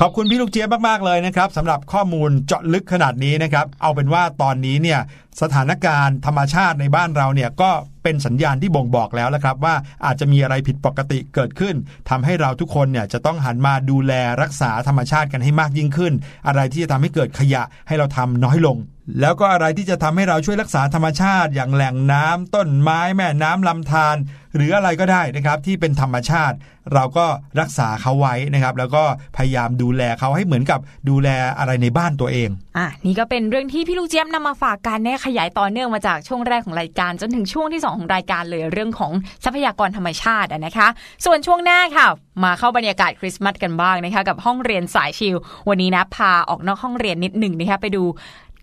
ขอบคุณพี่ลูกเจี๊ยบมาก ๆ เลยนะครับสำหรับข้อมูลเจาะลึกขนาดนี้นะครับ เอาเป็นว่าตอนนี้เนี่ยสถานการณ์ธรรมชาติในบ้านเราเนี่ยก็เป็นสัญญาณที่บ่งบอกแล้วละครับ ว่าอาจจะมีอะไรผิดปกติเกิดขึ้นทำให้เราทุกคนเนี่ยจะต้องหันมาดูแลรักษาธรรมชาติกันให้มากยิ่งขึ้น อะไรที่จะทำให้เกิดขยะให้เราทำน้อยลง แล้วก็อะไรที่จะทำให้เราช่วยรักษาธรรมชาติ อย่างแหล่งน้ำต้นไม้แม่น้ำลำธารหรืออะไรก็ได้นะครับ ที่เป็นธรรมชาติ เราก็รักษาเขาไว้นะครับ แล้วก็พยายามดูแลเขาให้เหมือนกับดูแลอะไรในบ้านตัวเองอะนี่ก็เป็นเรื่องที่พี่ลูกเจี๊ยบนำมาฝากกันเนี่ยขยายต่อเนื่องมาจากช่วงแรกของรายการ จนถึงช่วงที่2ของรายการเลยเรื่องของทรัพยากรธรรมชาตินะคะ ส่วนช่วงหน้าค่ะ มาเข้าบรรยากาศคริสต์มาสกันบ้างนะคะ กับห้องเรียนสายชิลวันนี้นะพาออกนอกห้องเรียนนิดหนึ่งนะคะไปดู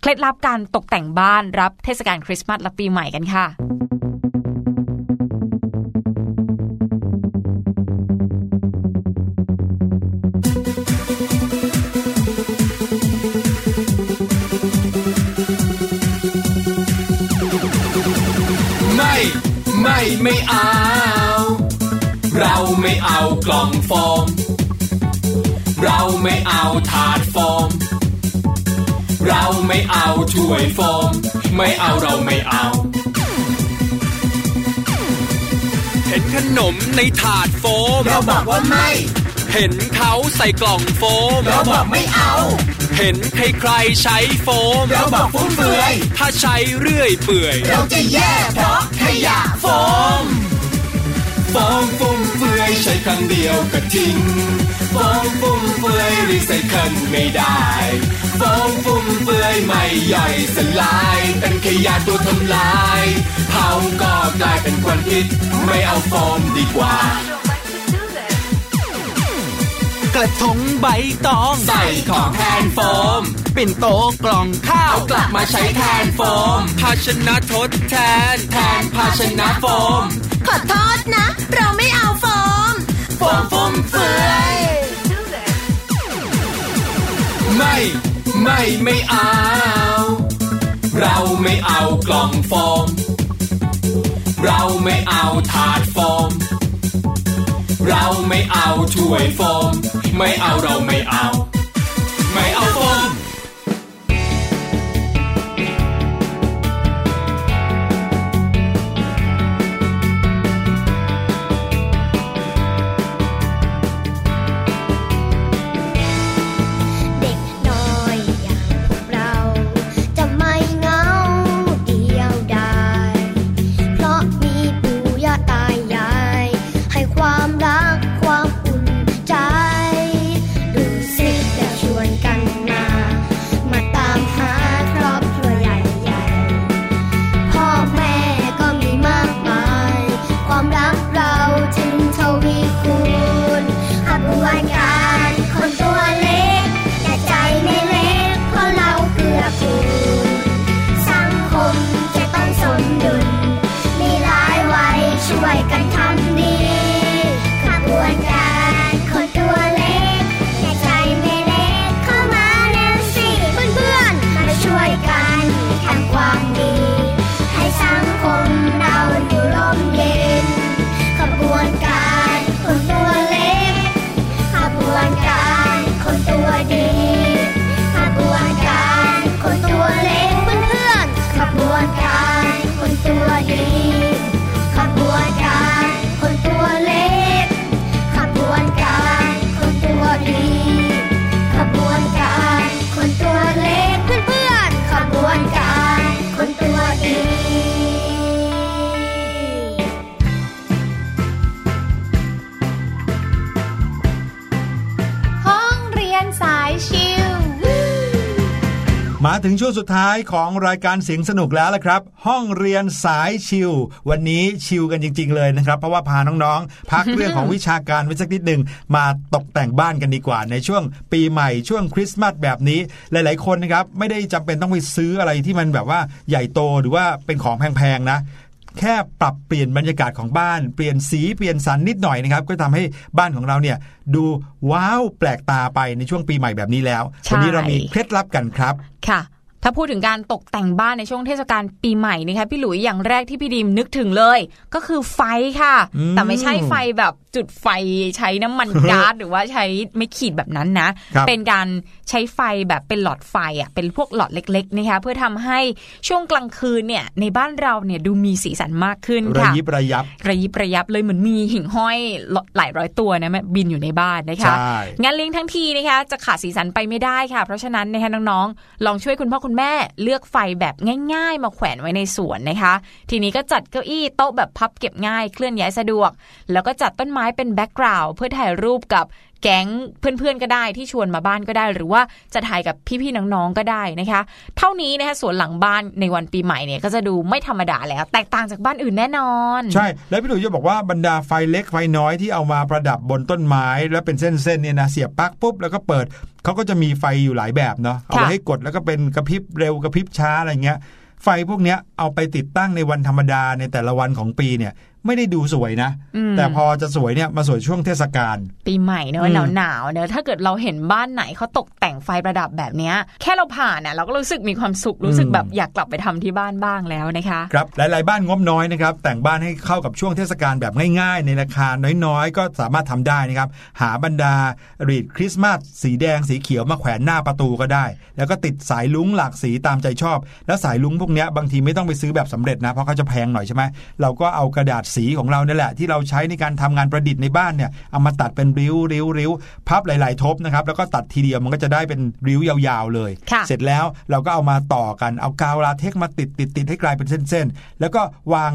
เคล็ดลับการตกแต่งบ้านรับเทศกาลคริสต์มาสและปีใหม่กันค่ะไม่ไม่ไม่เอา เราไม่เอากล่องโฟม เราไม่เอาถาดโฟม เราไม่เอาถ้วยโฟม ไม่เอาเราไม่เอา เห็นขนมในถาดโฟม เราบอกว่าไม่ เห็นเขาใส่กล่องโฟม เราบอกไม่เอา เห็นใครๆใช้โฟม เราบอกฟุ่มเฟือย ถ้าใช้เรื่อยเปื่อย เราจะแย่เพราะขยะโฟมฟองฟุ่มเฟือยใช้ครั้งเดียวก็ทิ้ง ฟองฟุ่มเฟือยรีไซเคิลไม่ได้ฟองฟุ่มเฟือยไม่ย่อยสลาย เป็นขยะตัวทำลายเผาก็กลายเป็นควันพิษไม่เอาโฟมดีกว่ากระทงใบตอง ใส่ของแทนโฟมปิ่นโตกล่องข้าวเอากลับมาใช้แทนโฟม ภาชนะทดแทน แทนภาชนะโฟม ขอโทษนะ เราไม่เอาโฟม โฟมฟุ่มเฟือย ไม่ไม่ไม่เอา เราไม่เอากล่องโฟม เราไม่เอาถาดโฟม เราไม่เอาถ้วยโฟม ไม่เอาเราไม่เอา ไม่เอาโฟม ถึงช่วงสุดท้ายของรายการเสียงสนุกแล้วละครับ ห้องเรียนสายชิลวันนี้ชิลกันจริง ๆ เลยนะครับ เพราะว่าพาน้องๆ พักเรื่องของวิชาการไว้สักนิดหนึ่งมาตกแต่งบ้านกันดีกว่า ในช่วงปีใหม่ช่วงคริสต์มาสแบบนี้ หลายๆคนนะครับไม่ได้จำเป็นต้องไปซื้ออะไรที่มันแบบว่าใหญ่โตหรือว่าเป็นของแพงๆนะแค่ปรับเปลี่ยนบรรยากาศของบ้าน เปลี่ยนสีเปลี่ยนสันนิดหน่อยนะครับ ก็ทำให้บ้านของเราเนี่ยดูว้าวแปลกตาไปในช่วงปีใหม่แบบนี้แล้วใช่วันี้เรามีเคล็ดลับกันครับ ค่ะ ถ้าพูดถึงการตกแต่งบ้านในช่วงเทศกาลปีใหม่นะคะพี่หลุยอย่างแรกที่พี่ดิมนึกถึงเลย ก็คือไฟค่ะอืมแต่ไม่ใช่ไฟแบบจุดไฟใช้น้ำมันก๊าซหรือว่าใช้ไม่ขีดแบบนั้นนะครับเป็นการใช้ไฟแบบเป็นหลอดไฟอะเป็นพวกหลอดเล็กๆนะคะเพื่อทำให้ช่วงกลางคืนเนี่ยในบ้านเราเนี่ยดูมีสีสันมากขึ้นระค่ะยิบระยับระยิบระยับเลยเหมือนมีหิ่งห้อยหลายร้อยตัวนะแม่บินอยู่ในบ้านนะคะใช่งานเลี้ยงทั้งทีนะคะจะขาดสีสันไปไม่ได้ค่ะ เพราะฉะนั้นนะคะน้องๆลองช่วยคุณพ่อคุณแม่เลือกไฟแบบง่ายๆ มาแขวนไว้ในสวนนะคะ ทีนี้ก็จัดเก้าอี้โต๊ะแบบพับเก็บง่ายเคลื่อนย้ายสะดวก แล้วก็จัดต้นไม้เป็นแบ็กกราวด์เพื่อถ่ายรูปกับ แก๊งเพื่อนๆก็ได้ที่ชวนมาบ้านก็ได้ หรือว่าจะถ่ายกับพี่ๆน้องๆก็ได้นะคะ เท่านี้นะคะสวนหลังบ้านในวันปีใหม่เนี่ยก็จะดูไม่ธรรมดาแล้ว แตกต่างจากบ้านอื่นแน่นอน ใช่ แล้วพี่หลุยจะบอกว่าบรรดาไฟเล็กไฟน้อยที่เอามาประดับบนต้นไม้ แล้วเป็นเส้นๆเนี่ยนะเสียบปลั๊กปุ๊บแล้วก็เปิดเขาก็จะมีไฟอยู่หลายแบบเนาะเอาไว้ให้กดแล้วก็เป็นกระพริบเร็วกระพริบช้าอะไรเงี้ยไฟพวกเนี้ยเอาไปติดตั้งในวันธรรมดาในแต่ละวันของปีเนี่ย ไม่ได้ดูสวยนะอืมแต่พอจะสวยเนี่ยมาสวยช่วงเทศกาลปีใหม่เนอือะมหนาวหนาวๆเนอะถ้าเกิดเราเห็นบ้านไหนเขาตกแต่งไฟประดับแบบเนี้ยแค่เราผ่านน่ะเราก็รู้สึกมีความสุขรู้สึกแบบอยากกลับไปทำที่บ้านบ้างแล้วนะคะครับหลาย ๆ บ้านงบน้อยนะครับแต่งบ้านให้เข้ากับช่วงเทศกาลแบบง่าย ๆ ในราคาน้อยๆ ก็สามารถทำได้นะครับหาบรรดารีดคริสต์มาสสีแดงสีเขียวมาแขวนหน้าประตูก็ได้ แล้วก็ติดสายลุ้งหลากสีตามใจชอบ แล้วสายลุ้งพวกเนี้ยบางทีไม่ต้องไปซื้อแบบสำเร็จนะเพราะเขาจะแพงหน่อยใช่ไหมเราก็เอากระดาษสีของเราเนี่ยแหละ ที่เราใช้ในการทำงานประดิษฐ์ในบ้านเนี่ยเอามาตัดเป็นริ้วริ้วริ้วพับหลาย ๆ ทบนะครับแล้วก็ตัดทีเดียวมันก็จะได้เป็นริ้วยาวๆเลยค่ะเสร็จแล้วเราก็เอามาต่อกันเอากาวลาเทกซ์มาติดติดติดให้กลายเป็นเส้นๆแล้วก็วาง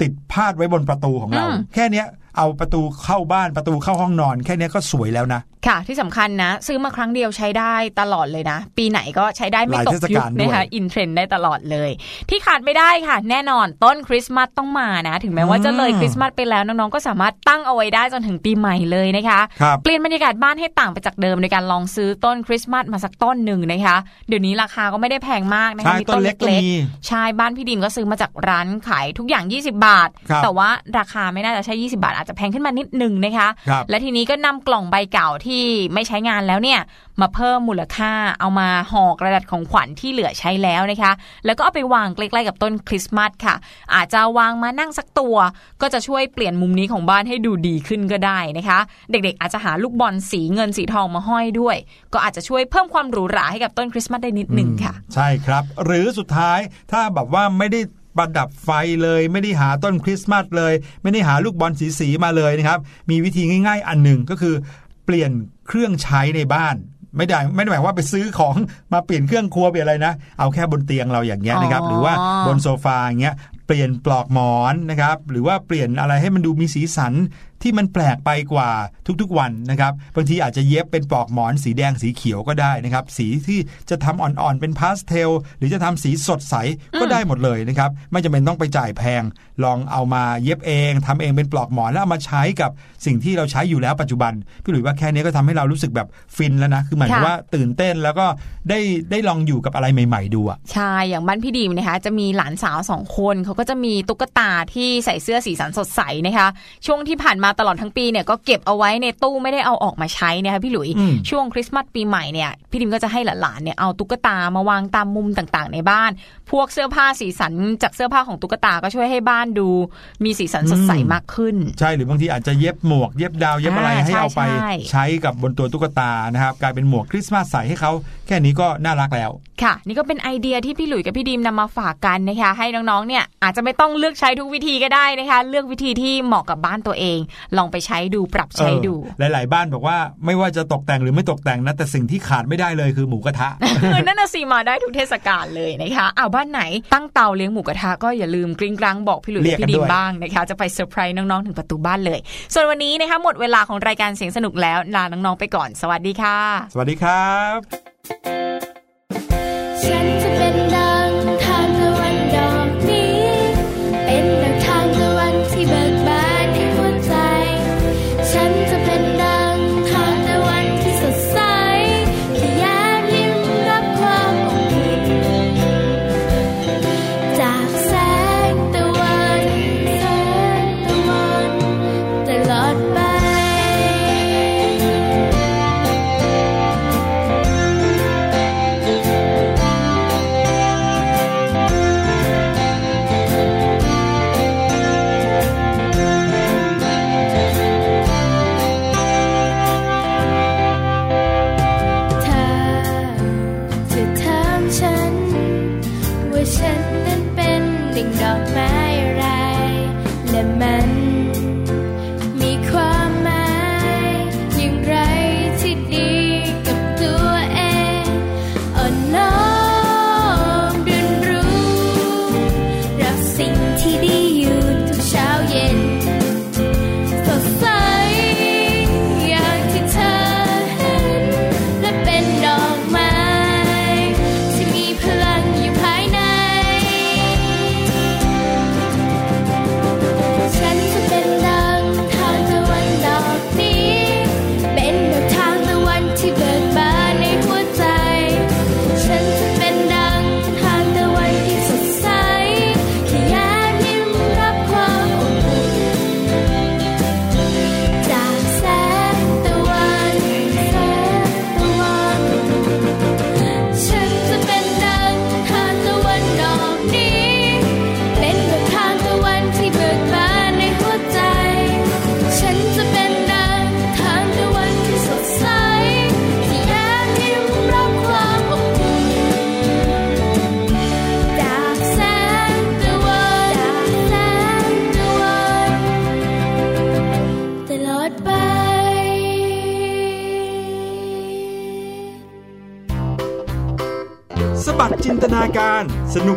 ติดพาดไว้บนประตูของเราอืมแค่เนี้ยเอาประตูเข้าบ้านประตูเข้าห้องนอน แค่เนี้ยก็สวยแล้วนะ ค่ะ ที่สำคัญนะ ซื้อมาครั้งเดียวใช้ได้ตลอดเลยนะ ปีไหนก็ใช้ได้ไม่ตกยุคนะคะอินเทรนด์ได้ตลอดเลย ที่ขาดไม่ได้ค่ะ แน่นอนต้นคริสต์มาสต้องมานะ ถึงแม้ว่าจะเลยคริสต์มาสไปแล้วน้องๆก็สามารถตั้งเอาไว้ได้จนถึงปีใหม่เลยนะคะครับเปลี่ยนบรรยากาศบ้านให้ต่างไปจากเดิมในการลองซื้อต้นคริสต์มาสมาสักต้นหนึ่งนะคะเดี๋ยวนี้ราคาก็ไม่ได้แพงมากนะคะใช่ต้นเล็กก็มีใช่บ้านพี่ดิมก็ซื้อมาจากร้านขายทุกอย่าง 20 บาทครับแต่ว่าราคาไม่น่าจะใช่ 20 บาทอาจจะแพงขึ้นมานิดนึงนะคะครับและทีนี้ก็นำกล่องใบเก่าที่ไม่ใช้งานแล้วเนี่ยมาเพิ่มมูลค่าเอามาห่อกระดาษของขวัญที่เหลือใช้แล้วนะคะ แล้วก็เอาไปวางใกล้ๆกับต้นคริสต์มาสค่ะ อาจจะวางมานั่งสักตัว ก็จะช่วยเปลี่ยนมุมนี้ของบ้านให้ดูดีขึ้นก็ได้นะคะ เด็กๆ อาจจะหาลูกบอลสีเงินสีทองมาห้อยด้วย ก็อาจจะช่วยเพิ่มความหรูหราให้กับต้นคริสต์มาสได้นิดนึงค่ะ ใช่ครับ หรือสุดท้ายถ้าแบบว่าไม่ได้ประดับไฟเลยไม่ได้หาต้นคริสต์มาสเลย ไม่ได้หาลูกบอลสีๆมาเลยนะครับ มีวิธีง่าย ๆ อันหนึ่งก็คือ เปลี่ยนเครื่องใช้ในบ้าน ไม่ได้ไม่ได้หมายว่าไปซื้อของมาเปลี่ยนเครื่องครัวเปลี่ยนอะไรนะ เอาแค่บนเตียงเราอย่างเงี้ยนะครับอ๋อหรือว่าบนโซฟาอย่างเงี้ยเปลี่ยนปลอกหมอนนะครับ หรือว่าเปลี่ยนอะไรให้มันดูมีสีสันที่มันแปลกไปกว่าทุกๆวันนะครับบางทีอาจจะเย็บเป็นปลอกหมอนสีแดงสีเขียวก็ได้นะครับ สีที่จะทำอ่อนๆเป็นพาสเทล หรือจะทำสีสดใสก็ได้หมดเลยนะครับ ไม่จำเป็นต้องไปจ่ายแพง ลองเอามาเย็บเองทำเองเป็นปลอกหมอนแล้วเอามาใช้กับสิ่งที่เราใช้อยู่แล้วปัจจุบันพี่หลุยว่าแค่นี้ก็ทำให้เรารู้สึกแบบฟินแล้วนะคือหมายความค่ะว่าตื่นเต้นแล้วก็ได้ได้ลองอยู่กับอะไรใหม่ ๆ ดูอะใช่อย่างบ้านพี่ดรีมนะคะจะมีหลานสาวสองคนเขาก็จะมีตุ๊กตาที่ใส่เสื้อสีสันสดใสนะคะ ช่วงที่ผ่านมาตลอดทั้งปีเนี่ยก็เก็บเอาไว้ในตู้ไม่ได้เอาออกมาใช้นะคะพี่หลุยอืมช่วงคริสต์มาสปีใหม่เนี่ยพี่ดิมก็จะให้หลานๆเนี่ยเอาตุ๊กตามาวางตามมุมต่างๆ ในบ้าน พวกเสื้อผ้าสีสันจากเสื้อผ้าของตุ๊กตาก็ช่วยให้บ้านดู มีสีสันสดใสมากขึ้น ใช่หรือบางทีอาจจะเย็บหมวกเย็บดาวเย็บอะไรอ่าให้เอาไปใช่ใช่ใช้กับบนตัวตุ๊กตานะครับกลายเป็นหมวกคริสต์มาสใส่ให้เขาแค่นี้ก็น่ารักแล้ว ค่ะ นี่ก็เป็นไอเดียที่พี่หลุยกับพี่ดีมนำมาฝากกันนะคะให้น้องๆเนี่ยอาจจะไม่ต้องเลือกใช้ทุกวิธีก็ได้นะคะ เลือกวิธีที่เหมาะกับบ้านตัวเองลองไปใช้ดูปรับใช้ดูเออหลาย ๆ บ้านบอกว่าไม่ว่าจะตกแต่งหรือไม่ตกแต่งนะ แต่สิ่งที่ขาดไม่ได้เลยคือหมูกระทะเออนั่นน่ะสิมาได้ทุกเทศกาลเลยนะคะอ้าวบ้านไหนตั้งเตาเลี้ยงหมูกระทะก็อย่าลืมกริ้งกรังบอกพี่หลุยเรียและกกันพี่ดีด้มวยบ้างนะคะจะไปเซอร์ไพรส์น้อง ๆ ถึงประตูบ้านเลย ส่วนวันนี้นะคะหมดเวลาของรายการเสียงสนุกแล้วลาน้อง ๆ ไปก่อน สวัสดีค่ะ สวัสดีครับ